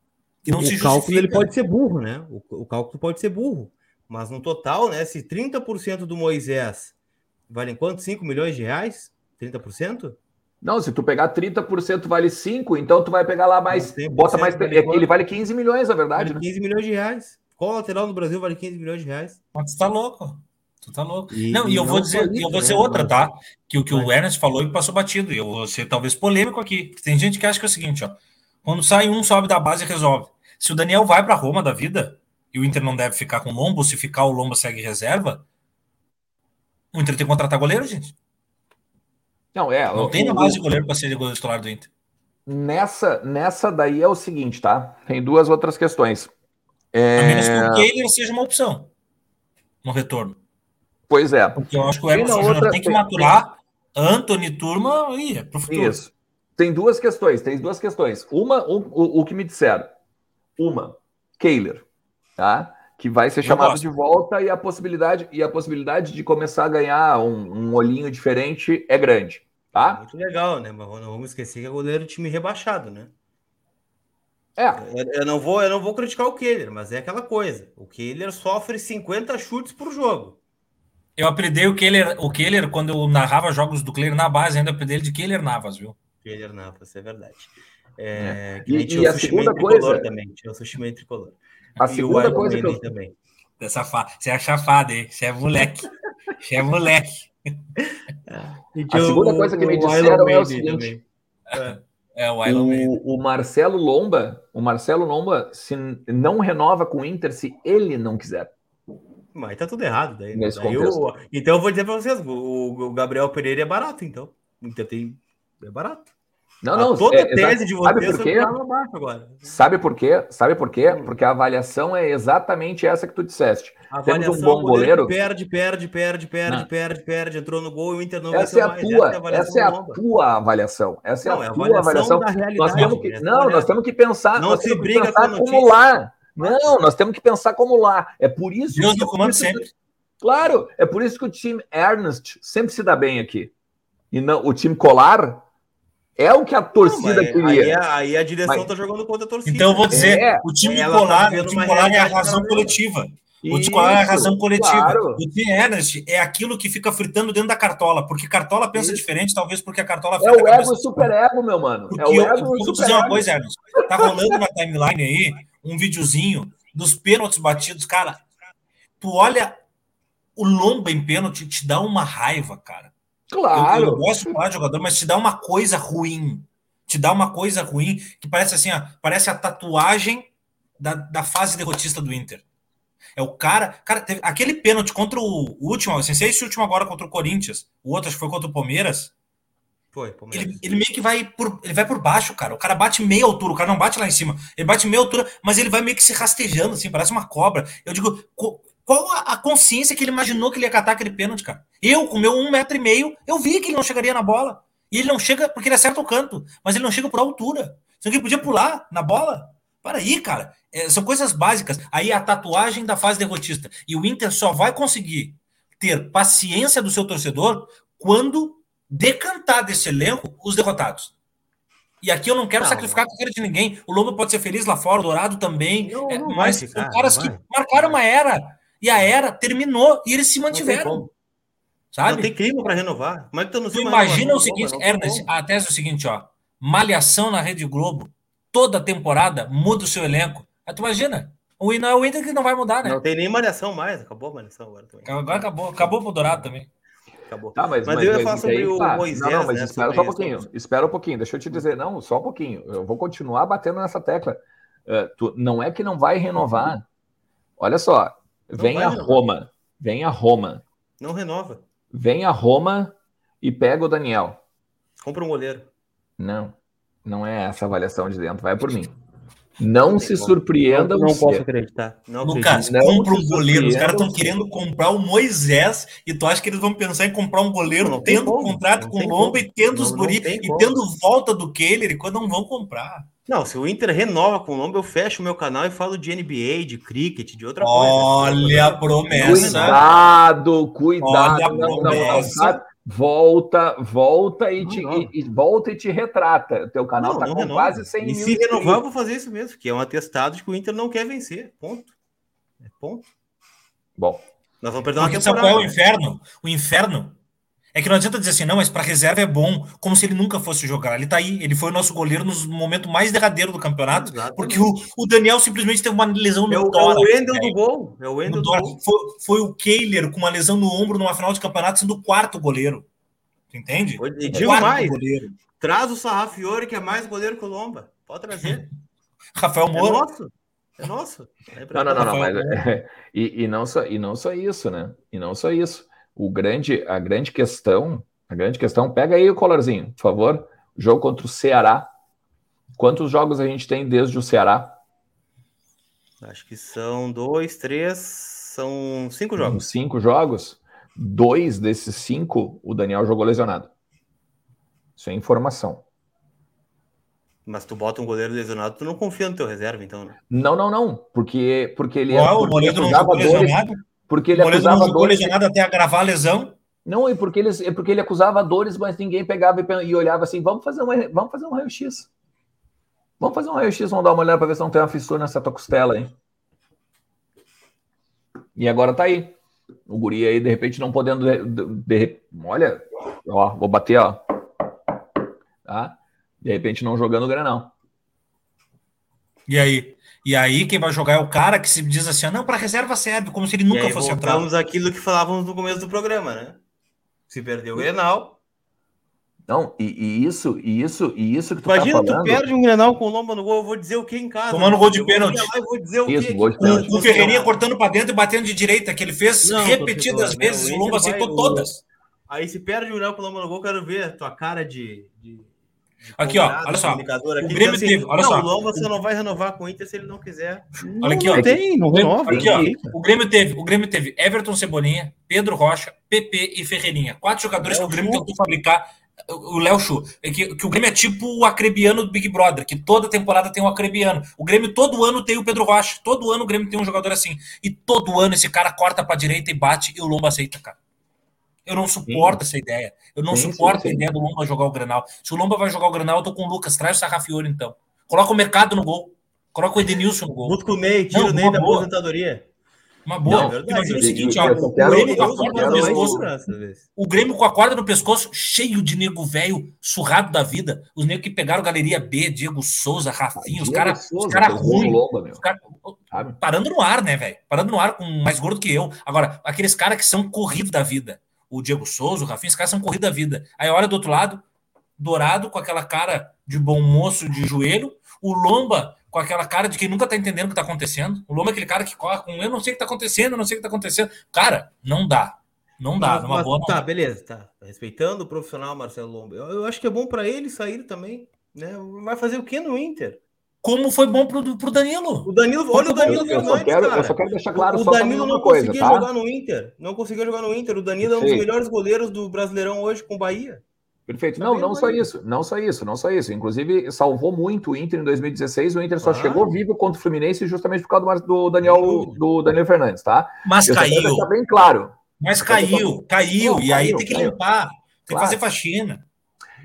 Que não o se justifica. cálculo ele pode ser burro, né? O, o cálculo pode ser burro. Mas no total, né? Se 30% do Moisés vale quanto? 5 milhões de reais? 30%? Não, se tu pegar 30% vale 5, então tu vai pegar lá mais. Bota mais. Vale ele vale 15 milhões, na verdade. Vale 15 né? milhões de reais. Qual lateral no Brasil vale 15 milhões de reais? Mas tu tá louco. Tu tá louco. E, não, e eu não vou dizer, isso, eu vou dizer né? outra, tá? Que o que o Ernest falou e passou batido. E eu vou ser talvez polêmico aqui. Tem gente que acha que é o seguinte, ó. Quando sai um, sobe da base e resolve. Se o Daniel vai para Roma da vida, e o Inter não deve ficar com o Lombo, se ficar, o Lombo segue reserva. O Inter tem que contratar goleiro, gente. Não, é. Não tem na base goleiro para ser goleiro titular do Inter. Nessa, nessa daí é o seguinte, tá? Tem duas outras questões. É... A menos que o Kehler seja uma opção no retorno. Pois é. Porque eu acho que o Emerson outra... tem que maturar Anthony Turma e é pro futuro. Isso. Tem duas questões, tem duas questões. Uma, um, o, o, que me disseram. Uma, Kehler, tá? Que vai ser chamado de volta e a possibilidade e a possibilidade de começar a ganhar um, um olhinho diferente é grande. Tá? Muito legal, né? Mas não vamos esquecer que é goleiro time rebaixado, né? É. Eu, eu, não vou, eu não vou criticar o Kehler, mas é aquela coisa. O Kehler sofre 50 chutes por jogo. Eu aprendi o Kehler, o Kehler quando eu narrava jogos do Kehler na base, ainda aprendi ele de Kehler Navas, viu? Kehler Navas, é verdade. É, é. E, e a segunda coisa também, tinha o sushi tricolor. A e segunda coisa que eu, também. Dessa fa... Você é chafado, hein? Você é moleque. Você é moleque. A segunda coisa que me disseram é o seguinte. É, é o, o, o Marcelo Lomba, o Marcelo Lomba, se não renova com o Inter se ele não quiser. Mas tá tudo errado daí. Né? daí eu, então eu vou dizer para vocês, o, o, Gabriel Pereira é barato, então. O Inter tem é barato. Não, não. A toda é, tese de vocês sabe por quê? agora. Sabe por quê? Sabe por quê? Hum. Porque a avaliação é exatamente essa que tu disseste. A Temos um bom goleiro. Perde, perde, perde, perde, não. perde, perde, entrou no gol e o Inter não essa é a tua, essa é a, essa é a tua avaliação. Essa não, é a tua avaliação. nós temos que, não, nós temos que pensar. Não se briga pensar com como lá. Não, nós temos que pensar como lá. É por isso. Deus no comando sempre. Claro, é por isso que o time Ernest sempre se dá bem aqui. E não o time Colar é o que a torcida não, queria. Aí, a, aí a direção mas... tá jogando contra a torcida. Então eu vou dizer, é, o time Colar, tá o time Colar é a razão coletiva. O time Colar é a razão coletiva. Claro. O time Ernest é aquilo que fica fritando dentro da cartola, porque cartola pensa Isso. diferente, talvez porque a cartola É o ego super ego, meu mano. Porque é o eu, ego eu vou dizer uma coisa, Ernest. Tá rolando na timeline aí um videozinho dos pênaltis batidos, cara. Tu olha o Lomba em pênalti, te dá uma raiva, cara. Claro. Eu, eu gosto de falar de jogador, mas te dá uma coisa ruim. Te dá uma coisa ruim que parece assim, ó, parece a tatuagem da, da fase derrotista do Inter. É o cara. Cara, teve aquele pênalti contra o, último, assim, sei esse último agora contra o Corinthians, o outro acho que foi contra o Palmeiras. Foi, Palmeiras. Ele, ele meio que vai por, ele vai por baixo, cara. O cara bate meia altura, o cara não bate lá em cima. Ele bate meia altura, mas ele vai meio que se rastejando, assim, parece uma cobra. Eu digo, qual a, a, consciência que ele imaginou que ele ia catar aquele pênalti, cara? Eu, com meu um metro e meio, eu vi que ele não chegaria na bola. E ele não chega porque ele acerta o canto, mas ele não chega por altura. Só que ele podia pular na bola. Para aí, cara. É, são coisas básicas. Aí a tatuagem da fase derrotista. E o Inter só vai conseguir ter paciência do seu torcedor quando decantar desse elenco os derrotados. E aqui eu não quero não, sacrificar a carreira de ninguém. O Lobo pode ser feliz lá fora, o Dourado também. Não, não é, mas ficar, são caras que marcaram uma era e a era terminou e eles se mantiveram. Sabe? Não tem clima para renovar. Como é que tu não tu imagina o seguinte, Ernest, a tese é o seguinte, ó. Malhação na Rede Globo, toda temporada muda o seu elenco. Aí tu imagina, o não é o Inter que não vai mudar, né? Não tem nem malhação mais, acabou a malhação agora também. Agora acabou, acabou pro Dourado também. Acabou. Tá, mas, mas, mas eu ia falar sobre aí, o tá. Moisés. Não, não mas né, espera só um pouquinho. Espera um pouquinho. Deixa eu te dizer, não, só um pouquinho. Eu vou continuar batendo nessa tecla. Uh, tu, não é que não vai renovar. Olha só, Vem a Roma. Vem a Roma. Não renova. Vem a Roma e pega o Daniel. Compra um goleiro. Não. Não é essa avaliação de dentro. Vai por mim. Não, não se surpreenda. Não, não posso acreditar. Não Lucas, acredito. compra um goleiro. Os caras estão querendo comprar o Moisés e tu acha que eles vão pensar em comprar um goleiro não tendo contrato com o Lomba e tendo os guri e tendo volta do Keller e quando não vão comprar. Não, se o Inter renova com o nome, eu fecho o meu canal e falo de NBA, de cricket, de outra Olha coisa. Olha a promessa. Cuidado, cuidado. Olha a promessa. Não, não, volta, volta e, te, e, e, volta e te retrata. O teu canal está com renova. quase 100 e mil. E se renovar, eu vou fazer isso mesmo, que é um atestado de que o Inter não quer vencer. Ponto. É ponto. Bom. Nós vamos perder uma Porque temporada. Sabe qual é o inferno? O inferno é que não adianta dizer assim, não, mas para reserva é bom, como se ele nunca fosse jogar. Ele tá aí, ele foi o nosso goleiro no momento mais derradeiro do campeonato, Exatamente. porque o, o, Daniel simplesmente teve uma lesão no é o, tórax. É o Wendel do gol. É o Wendel do gol. Foi, foi, o Kehler com uma lesão no ombro numa final de campeonato, sendo o quarto goleiro. Entende? E digo mais, goleiro. traz o Sarrafiore, que é mais goleiro que o Lomba. Pode trazer. (laughs) Rafael Moura. É nosso. É nosso. É não, não, não, não, mas, é, (laughs) e, e, não só, e não só isso, né? E não só isso o grande, a grande questão, a grande questão, pega aí o colarzinho, por favor. Jogo contra o Ceará. Quantos jogos a gente tem desde o Ceará? Acho que são dois, três, são cinco jogos. Cinco jogos. Dois desses cinco, o Daniel jogou lesionado. Isso é informação. Mas tu bota um goleiro lesionado, tu não confia no teu reserva, então, né? Não, não, não. Porque, porque ele. Uau, é, o goleiro não jogou lesionado? Porque ele o acusava não dores. lesionado até agravar a lesão. Não, e porque ele, é porque ele acusava dores, mas ninguém pegava e, e olhava assim: vamos fazer, uma, vamos fazer um raio-x. Vamos fazer um raio-x, vamos dar uma olhada para ver se não tem uma fissura nessa tua costela, hein? E agora tá aí. O guri aí, de repente, não podendo. De, de, olha, ó, vou bater, ó. Tá? De repente, não jogando o granão. E aí? E aí quem vai jogar é o cara que se diz assim, ah, não, para reserva serve, como se ele nunca fosse entrar. Voltamos aquilo que falávamos no começo do programa, né? Se perdeu o Grenal. Não, e, e, isso, e isso, e isso que tu tá Imagina, tá falando... tu perde um Grenal com o Lomba no gol, eu vou dizer o que em casa? Tomando gol de pênalti. Eu vou dizer o isso, que o, o Ferreirinha cortando para dentro e batendo de direita, que ele fez não, repetidas vezes, o Lomba aceitou todas. Aí se perde o Grenal com o Lomba no gol, quero ver a tua cara de... de... Aqui, ó, olha só. O Grêmio assim, teve, olha não, só. O Lomba você não vai renovar com o Inter se ele não quiser. Olha aqui, ó. Não tem, não renova. Aqui, ó. O Grêmio teve, o Grêmio teve Everton Cebolinha, Pedro Rocha, PP e Ferreirinha. Quatro jogadores que o Grêmio tentou fabricar o Léo Chu, é que, que, o Grêmio é tipo o acrebiano do Big Brother, que toda temporada tem um acrebiano. O Grêmio todo ano tem o Pedro Rocha, todo ano o Grêmio tem um jogador assim. E todo ano esse cara corta pra direita e bate e o Lomba aceita, cara. Eu não suporto sim. essa ideia. Eu não sim, suporto sim, a ideia do Lomba jogar o Granal. Se o Lomba vai jogar o Granal, eu tô com o Lucas. Traz o Sarrafiori, então. Coloca o mercado no gol. Coloca o Edenilson no gol. Busca o meio, tira o Ney da aposentadoria. Uma boa. Não, Imagina o seguinte, ó, o, Grêmio com a corda no pescoço. O Grêmio com a corda no pescoço, cheio de nego velho, surrado da vida. Os negros que pegaram Galeria B, Diego Souza, Rafinha, os caras os cara ruins. Cara, parando no ar, né, velho? Parando no ar com mais gordo que eu. Agora, aqueles caras que são corridos da vida. O Diego Souza, o Rafinha, os caras são corridos da vida. Aí olha do outro lado, Dourado com aquela cara de bom moço de joelho. O Lomba com aquela cara de quem nunca tá entendendo o que tá acontecendo. O Lomba é aquele cara que corre com eu não sei o que tá acontecendo, eu não sei o que tá acontecendo. Cara, não dá. Não dá, numa boa. Tá, beleza, tá. Respeitando o profissional Marcelo Lomba. Eu, eu, acho que é bom para ele sair também. Né? Vai fazer o que no Inter? Como foi bom pro, pro Danilo. O Danilo, olha o Danilo eu, eu, só quero, eu só quero deixar claro o, só Danilo não coisa, conseguia tá? jogar no Inter. Não conseguia jogar no Inter. O Danilo é um dos melhores goleiros do Brasileirão hoje com o Bahia. Perfeito. Não, não só isso, não só isso, não só isso. Inclusive, salvou muito o Inter em 2016. O Inter só ah. chegou vivo contra o Fluminense justamente por causa do Daniel, do Daniel Fernandes, tá? Mas Eu caiu. Tá bem claro. Mas caiu, caiu. Não, e aí tem que caiu. limpar, tem claro. que fazer faxina.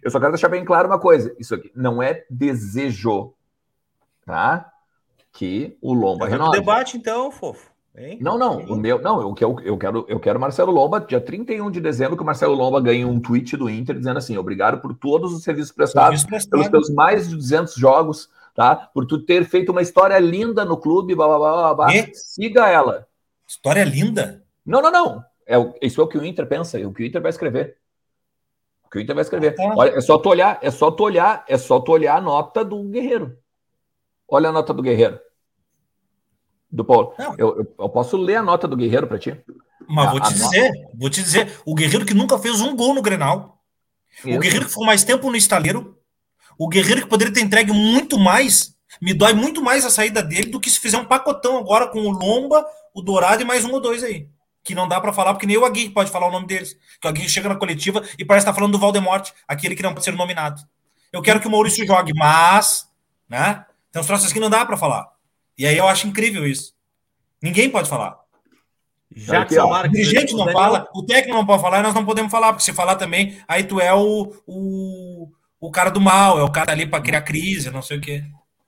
Eu só quero deixar bem claro uma coisa: isso aqui não é desejo, tá? Que o Lomba renove. debate, então, fofo. Hein? Não, não, o meu, não, que eu, eu quero, eu quero Marcelo Lomba, dia 31 de dezembro, que o Marcelo Lomba ganhe um tweet do Inter dizendo assim: obrigado por todos os serviços prestados, prestado. pelos teus mais de 200 jogos, tá? Por tu ter feito uma história linda no clube, blá, blá, blá, blá. siga ela. História linda? Não, não, não. É, isso é o que o Inter pensa, é o que o Inter vai escrever. O que o Inter vai escrever. Ah, tá. Olha, é só tu olhar, é só tu olhar, é só tu olhar a nota do Guerreiro. Olha a nota do Guerreiro. Do Paulo. Eu, eu, eu, posso ler a nota do Guerreiro para ti? Mas a, vou te dizer, nota... vou te dizer, o Guerreiro que nunca fez um gol no Grenal. Isso. O Guerreiro que ficou mais tempo no estaleiro. O Guerreiro que poderia ter entregue muito mais. Me dói muito mais a saída dele do que se fizer um pacotão agora com o Lomba, o Dourado e mais um ou dois aí. Que não dá para falar, porque nem o Agui pode falar o nome deles. Que o Agui chega na coletiva e parece estar tá falando do Valdemort, aquele que não pode ser nominado. Eu quero que o Maurício jogue, mas, né? Tem uns troços que não dá para falar. E aí eu acho incrível isso. Ninguém pode falar. Já que o dirigente não fala, o técnico não pode falar, e nós não podemos falar, porque se falar também, aí tu é o, o, o cara do mal, é o cara ali para criar crise, não sei o quê.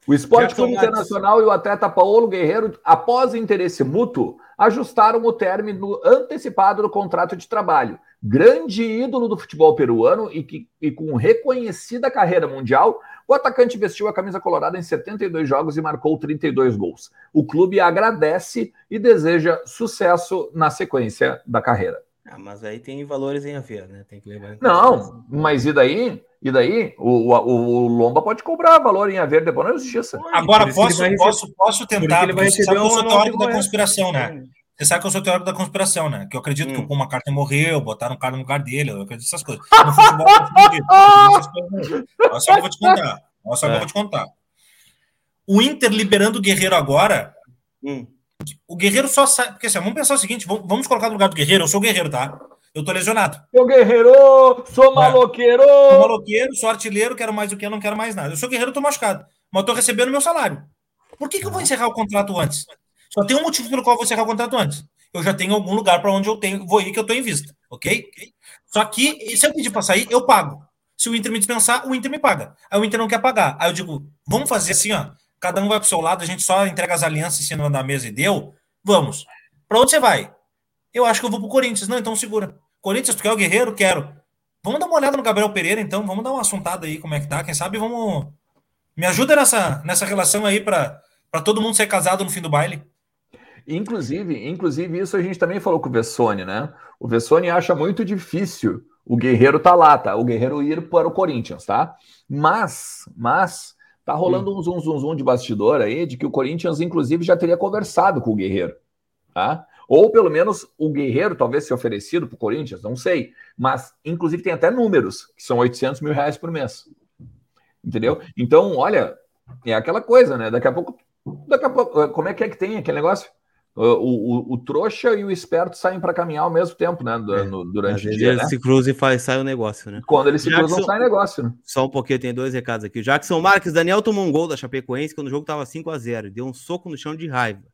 O Esporte Clube Internacional e o atleta Paulo Guerreiro, após interesse mútuo, ajustaram o término antecipado do contrato de trabalho. Grande ídolo do futebol peruano e, que, e com reconhecida carreira mundial, o atacante vestiu a camisa colorada em 72 jogos e marcou 32 gols. O clube agradece e deseja sucesso na sequência da carreira. Ah, mas aí tem valores em haver, né? Tem que levar em Não, mas e daí? E daí? O, o, o, Lomba pode cobrar valor em haver depois na justiça. Agora, posso, posso, posso tentar, porque ele vai receber um teórico da conspiração, né? Você sabe que eu sou teórico da conspiração, né? Que eu acredito hum. que o Paul McCartney morreu, botaram um cara no lugar dele, eu acredito nessas coisas. (laughs) No futebol, eu acredito. Olha só que eu vou te contar. Olha só que eu vou te contar. O Inter liberando o Guerreiro agora, hum. o Guerreiro só sai. Porque assim, vamos pensar o seguinte: vamos colocar no lugar do Guerreiro. Eu sou o Guerreiro, tá? Eu tô lesionado. Sou guerreiro, sou é. maloqueiro. É. Sou maloqueiro, sou artilheiro, quero mais do que eu não quero mais nada. Eu sou guerreiro, tô machucado. Mas eu tô recebendo meu salário. Por que, que eu vou encerrar o contrato antes? Só tem um motivo pelo qual vou encerrar o contrato antes. Eu já tenho algum lugar para onde eu tenho, vou ir que eu estou em vista, ok? Só que se eu pedir para sair, eu pago. Se o Inter me dispensar, o Inter me paga. Aí o Inter não quer pagar. Aí eu digo, vamos fazer assim, ó. Cada um vai para o seu lado, a gente só entrega as alianças em cima da mesa e deu. Vamos. Para onde você vai? Eu acho que eu vou pro Corinthians. Não, então segura. Corinthians, tu quer o Guerreiro? Quero. Vamos dar uma olhada no Gabriel Pereira, então. Vamos dar uma assuntada aí, como é que tá. Quem sabe vamos. Me ajuda nessa, nessa relação aí Para todo mundo ser casado no fim do baile. Inclusive, inclusive, isso a gente também falou com o Vessone, né? O Vessone acha muito difícil o Guerreiro tá lá, tá? O Guerreiro ir para o Corinthians, tá? Mas, mas, tá rolando um zum, zum, zum de bastidor aí de que o Corinthians, inclusive, já teria conversado com o Guerreiro, tá? Ou pelo menos o Guerreiro talvez se oferecido para o Corinthians, não sei. Mas, inclusive, tem até números, que são 800 mil reais por mês. Entendeu? Então, olha, é aquela coisa, né? Daqui a pouco, daqui a pouco, como é que é que tem aquele negócio? O, o, o, trouxa e o esperto saem para caminhar ao mesmo tempo, né? É, no, durante o dia. Ele né? se cruza e faz, sai o negócio, né? Quando ele se Jackson, cruza, sai o negócio, né? Só um pouquinho, tem dois recados aqui. O Jackson Marques, Daniel tomou um gol da Chapecoense quando o jogo estava 5 a 0 Deu um soco no chão de raiva.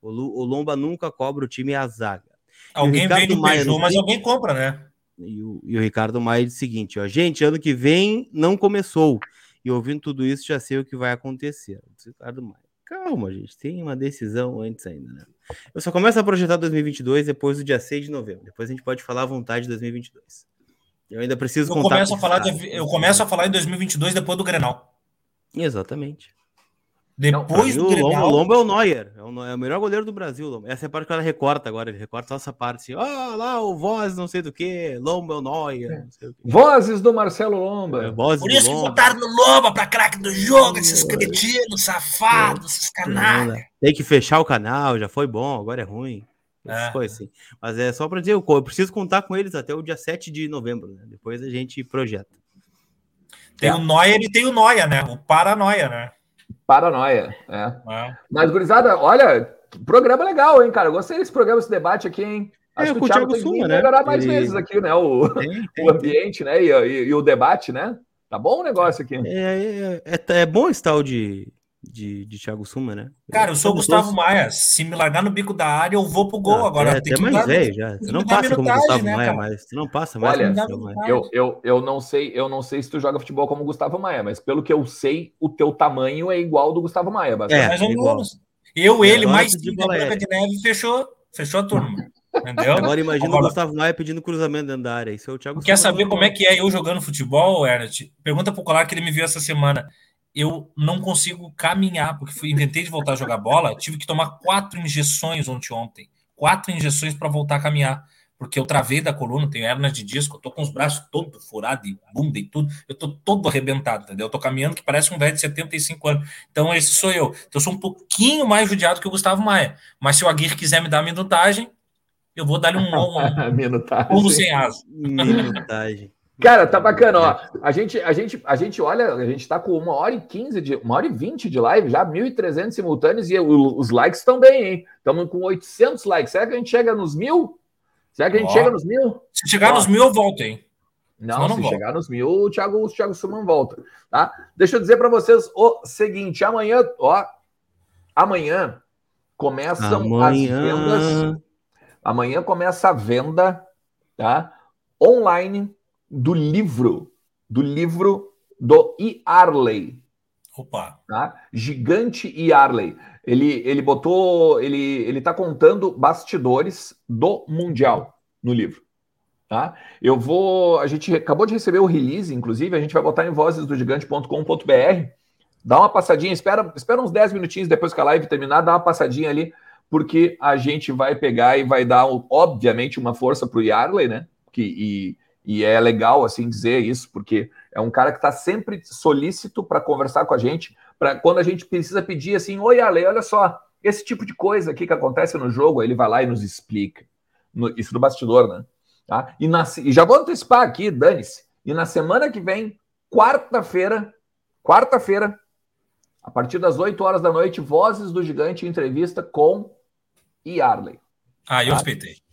O, o Lomba nunca cobra o time e a zaga. Alguém vende o beijou, mas alguém compra, né? E o, e o Ricardo Maia diz o seguinte: ó, gente, ano que vem não começou. E ouvindo tudo isso, já sei o que vai acontecer. Ricardo Maia. Calma, gente, tem uma decisão antes ainda, né? Eu só começo a projetar 2022 depois do dia 6 de novembro. Depois a gente pode falar à vontade de 2022. Eu ainda preciso eu começo a falar de, Eu começo a falar em 2022 depois do Grenal. Exatamente. Depois não, do Grenal... O Lombo é o Neuer, é o, é o melhor goleiro do Brasil. Essa é a parte que ela recorta agora, ele recorta só essa parte assim, ah, lá o Voz não sei do que, Lombo é o Neuer. Vozes do Marcelo Lomba. É, Por isso que votaram no Lomba pra craque do jogo, esses cretinos, safados, esses canalhas. Tem que fechar o canal, já foi bom, agora é ruim. É. Foi assim. Mas é só para dizer, eu preciso contar com eles até o dia 7 de novembro, né? Depois a gente projeta. Tem é. o Neuer e tem o Noia, né? O Paranoia, né? Paranoia, é. é. Mas, gurizada, olha, programa legal, hein, cara? Eu gostei desse programa, esse debate aqui, hein? É, Acho é, que o Thiago, Thiago tem que né? melhorar mais Ele... vezes aqui, né? O, tem, (laughs) tem, o ambiente, né? E, e, e, o debate, né? Tá bom o negócio aqui. É, é, é, é bom esse tal de de, de Thiago Suma, né? Cara, eu sou o Gustavo Maia. Se me largar no bico da área, eu vou pro gol. Ah, Agora é, tem que mais velho já. Você não passa como Gustavo né, Maia, mas você não passa mais. Olha, eu, eu, eu não sei, eu não sei se tu joga futebol como Gustavo Maia, mas pelo que eu sei, o teu tamanho é igual ao do Gustavo Maia, É, mais ou menos. Eu, ele, mais de Branca de Neve, fechou, fechou a turma. Entendeu? Agora imagina Agora, o Gustavo Maia pedindo cruzamento dentro da área. Isso é o Thiago Quer saber como é que é eu jogando futebol, Ernest? Pergunta pro Colar que ele me viu essa semana eu não consigo caminhar, porque fui, inventei de voltar a jogar bola, tive que tomar quatro injeções ontem, ontem. Quatro injeções para voltar a caminhar. Porque eu travei da coluna, tenho hernia de disco, eu tô com os braços todos furados, e bunda e tudo, eu tô todo arrebentado, entendeu? Eu tô caminhando que parece um velho de 75 anos. Então, esse sou eu. Então, eu sou um pouquinho mais judiado que o Gustavo Maia. Mas se o Aguirre quiser me dar minutagem, eu vou dar-lhe um, um, (laughs) um, um sem asa. Minutagem. Cara, tá bacana, ó. A gente, a gente, a gente olha, a gente tá com uma hora e quinze de, uma hora e vinte de live, já 1.300 simultâneos e os likes estão bem, hein? Estamos com 800 likes. Será que a gente chega nos mil? Será que a gente ó, chega nos mil? Se chegar ó. nos mil, eu volto, hein? Não, não se volta. chegar nos mil, o Thiago, o Thiago Suman volta, tá? Deixa eu dizer para vocês o seguinte, amanhã, ó, amanhã começam amanhã... as vendas. Amanhã começa a venda, tá? Online do livro, do livro do E. Arley. Opa. Tá? Gigante E. Arley. Ele, ele botou, ele, ele tá contando bastidores do Mundial no livro. Tá? Eu vou. A gente acabou de receber o release, inclusive, a gente vai botar em vozesdogigante.com.br. Dá uma passadinha, espera, espera uns 10 minutinhos depois que a live terminar, dá uma passadinha ali, porque a gente vai pegar e vai dar, obviamente, uma força para o Yarley, né? Que, e, e é legal assim dizer isso, porque é um cara que está sempre solícito para conversar com a gente, para quando a gente precisa pedir assim, oi Ale, olha só, esse tipo de coisa aqui que acontece no jogo, ele vai lá e nos explica. No, isso do bastidor, né? Tá? E, na, e já vou antecipar aqui, dane-se. E na semana que vem, quarta-feira, quarta-feira, a partir das 8 horas da noite, Vozes do Gigante entrevista com Yarley. Ah, eu tá? respeitei.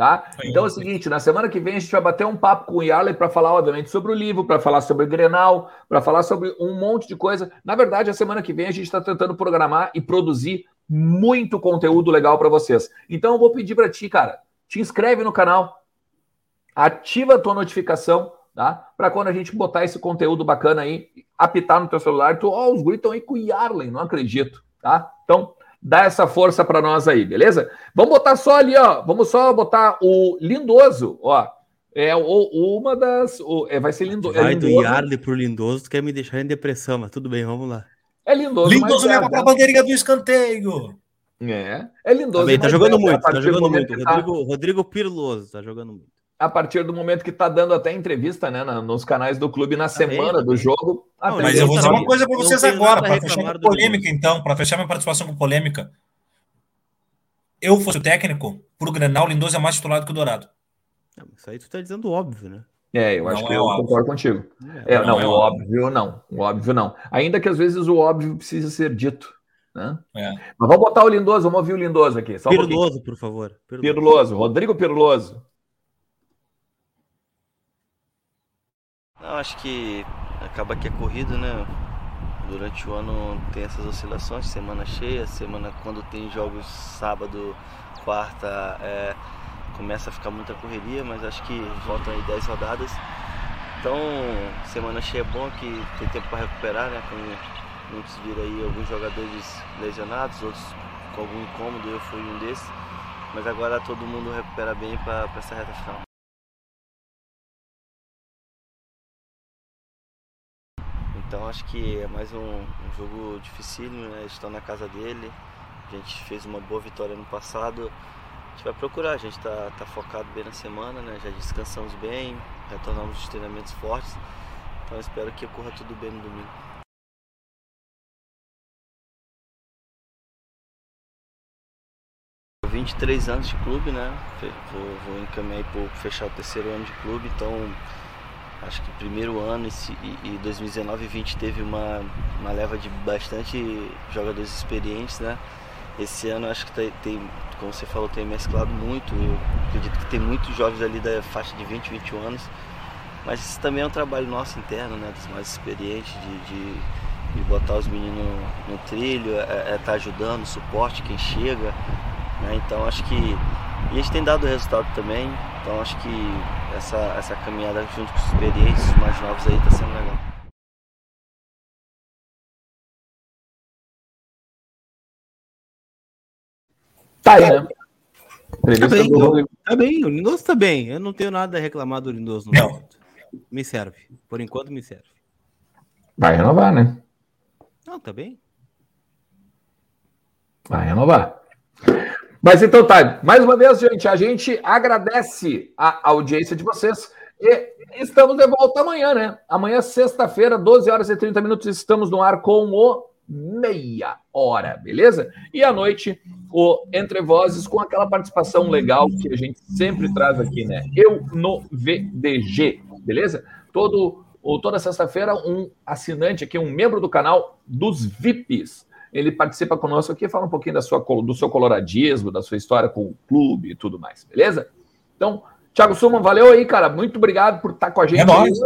Tá? Então é o seguinte, na semana que vem a gente vai bater um papo com o Yarley para falar, obviamente, sobre o livro, para falar sobre o Grenal, para falar sobre um monte de coisa. Na verdade, a semana que vem a gente está tentando programar e produzir muito conteúdo legal para vocês. Então eu vou pedir para ti, cara, te inscreve no canal, ativa a tua notificação, tá? Para quando a gente botar esse conteúdo bacana aí, apitar no teu celular, tu, ó, oh, os estão aí com o Yarley, não acredito, tá? Então, dá essa força para nós aí, beleza? Vamos botar só ali, ó. Vamos só botar o Lindoso, ó. É o, uma das. O, é, vai ser lindo, vai é Lindoso. do Yarley pro Lindoso, tu quer me deixar em depressão, mas tudo bem, vamos lá. É lindoso. Lindoso leva para a bandeirinha do escanteio. É, é lindoso. Também, tá jogando muito, tá jogando muito. Rodrigo, tá... Rodrigo Pirloso tá jogando muito. A partir do momento que tá dando até entrevista, né, nos canais do clube na semana do jogo. Não, mas eu vou dizer uma coisa para vocês agora, para fechar com polêmica, então, para fechar minha participação com polêmica. Eu fosse o técnico, pro Grenal, o Lindoso é mais titulado que o Dourado. Isso aí tu tá dizendo óbvio, né? É, eu acho não que é eu óbvio. concordo contigo. É, não, não é o óbvio. óbvio não. O óbvio não. Ainda que às vezes o óbvio precisa ser dito. Né? É. Mas vamos botar o Lindoso, vamos ouvir o Lindoso aqui. Só um por favor. Pirloso. Pirloso. Rodrigo Pirloso. Acho que acaba que é corrido, né? Durante o ano tem essas oscilações, semana cheia, semana quando tem jogos sábado, quarta, é, começa a ficar muita correria, mas acho que faltam aí 10 rodadas. Então, semana cheia é bom que tem tempo para recuperar, né? Com Muitos viram aí alguns jogadores lesionados, outros com algum incômodo, eu fui um desses. Mas agora todo mundo recupera bem para essa reta final. Acho que é mais um, um jogo dificílimo, né? Estão na casa dele. A gente fez uma boa vitória no passado. A gente vai procurar, a gente está tá focado bem na semana, né? Já descansamos bem, retornamos os treinamentos fortes. Então espero que ocorra tudo bem no domingo. 23 anos de clube, né? Vou, vou encaminhar para fechar o terceiro ano de clube, então acho que primeiro ano e, e 2019 e 20 teve uma, uma leva de bastante jogadores experientes, né? Esse ano acho que tem, como você falou, tem mesclado muito. Eu acredito que tem muitos jovens ali da faixa de 20, 21 anos. Mas isso também é um trabalho nosso interno, né? Dos mais experientes, de, de, de botar os meninos no trilho, é estar é tá ajudando, suporte quem chega. Né? Então acho que. E a gente tem dado resultado também. Então acho que essa, essa caminhada junto com os experientes, mais novos aí, está sendo legal. Tá aí, né? Tá bem, do... tá bem, o Lindoso tá bem. Eu não tenho nada a reclamar do Lindoso. Não. não. Me serve. Por enquanto me serve. Vai renovar, né? Não, tá bem. Vai renovar. Mas então tá, mais uma vez, gente, a gente agradece a audiência de vocês e estamos de volta amanhã, né? Amanhã, sexta-feira, 12 horas e 30 minutos, estamos no ar com o meia hora, beleza? E à noite, o Entre Vozes com aquela participação legal que a gente sempre traz aqui, né? Eu no VDG, beleza? Todo, ou toda sexta-feira, um assinante aqui, um membro do canal dos VIPs ele participa conosco aqui, fala um pouquinho da sua, do seu coloradismo, da sua história com o clube e tudo mais, beleza? Então, Thiago Suman, valeu aí, cara. Muito obrigado por estar com a gente. É nóis.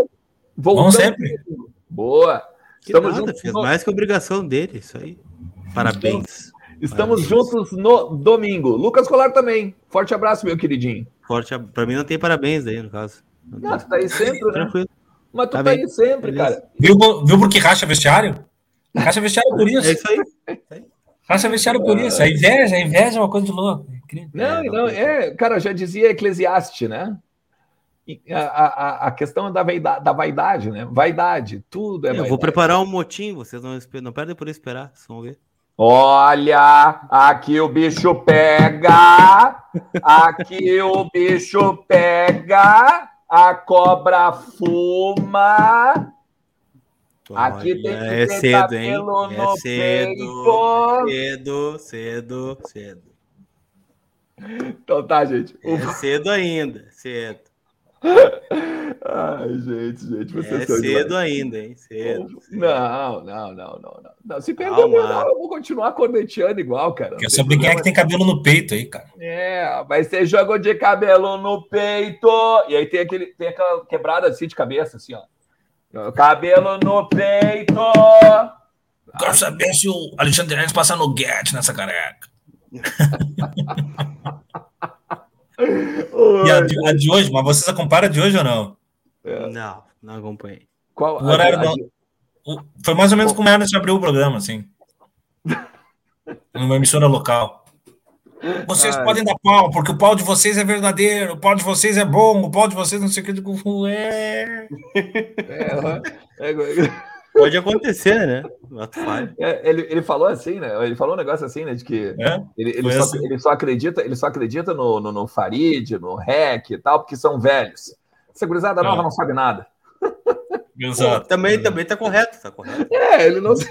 Voltamos sempre. Boa. Que Estamos nada, juntos. Fez no... mais que obrigação dele, isso aí. Parabéns. Estamos parabéns. juntos no domingo. Lucas Colar também. Forte abraço, meu queridinho. Forte ab... Para mim não tem parabéns aí, no caso. Não, tu tá aí sempre, né? Tranquilo. Mas tu tá, tá aí sempre, Beleza. cara. Viu, viu porque racha vestiário? Racha vestiário por isso. É isso aí. Racha vestiário por isso. A inveja, a inveja é uma coisa de louco. Não, não, é, cara, já dizia Eclesiastes, né? A, a, a questão da vaidade, da vaidade, né? Vaidade, tudo é Eu vou preparar um motim, vocês não, não perdem por esperar, vocês vão ver. Olha, aqui o bicho pega, aqui o bicho pega, a cobra fuma, Aqui tem que é ter cedo, hein? É cedo, cedo, cedo, cedo. Então tá, gente. É cedo ainda, cedo. Ai, gente, gente, você é cedo ainda, hein? Cedo. Não, não, não, não, não. Se perder eu vou continuar corneteando igual, cara. Quer saber quem é que tem cabelo no peito aí, cara? É, vai ser jogo de cabelo no peito. E aí tem, aquele, tem aquela quebrada assim de cabeça, assim, ó. Cabelo no peito. Quero saber se o Alexandre Neves passa no get nessa careca. (laughs) e a de, a de, hoje, mas vocês acompanham a de hoje ou não? É. Não, não acompanhei. Qual o horário a, a, Foi mais ou menos como era antes de abrir o programa, assim. (laughs) Numa emissora local. Vocês Ai. podem dar pau, porque o pau de vocês é verdadeiro, o pau de vocês é bom, o pau de vocês não sei o que. É. é, é, Pode acontecer, né? É, ele, ele falou assim, né? Ele falou um negócio assim, né? De que é? ele, ele, só, assim. ele, só, acredita, ele só acredita no, no, no Farid, no REC e tal, porque são velhos. Essa gurizada nova não sabe nada. (laughs) Exato. Pô, também, também tá correto, tá correto. É, ele não. (laughs)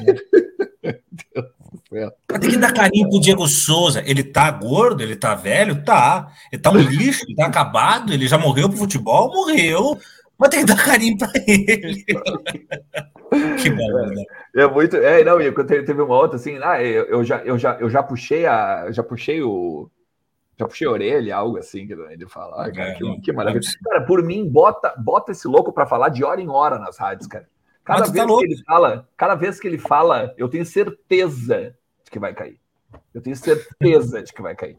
Tem que dar carinho pro Diego Souza. Ele tá gordo, ele tá velho? Tá. Ele tá um lixo, ele tá acabado, ele já morreu pro futebol? Morreu. Mas tem que dar carinho pra ele. (laughs) que bom, né? É muito. É, não, eu teve uma outra assim, ah, eu, eu, já, eu, já, eu já puxei a. Já puxei o. Já puxei a orelha, algo assim, que ele fala. Ah, cara, é, que, que, maravilha. Cara, por mim, bota, bota esse louco para falar de hora em hora nas rádios, cara. Cada tá vez tá que ele fala, cada vez que ele fala, eu tenho certeza de que vai cair. Eu tenho certeza de que vai cair.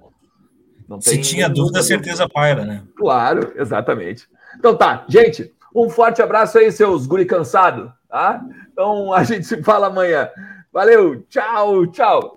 Não Se tinha dúvida, certeza paira, né? Claro, exatamente. Então tá, gente, um forte abraço aí, seus guri cansado, tá? Então a gente se fala amanhã. Valeu, tchau, tchau.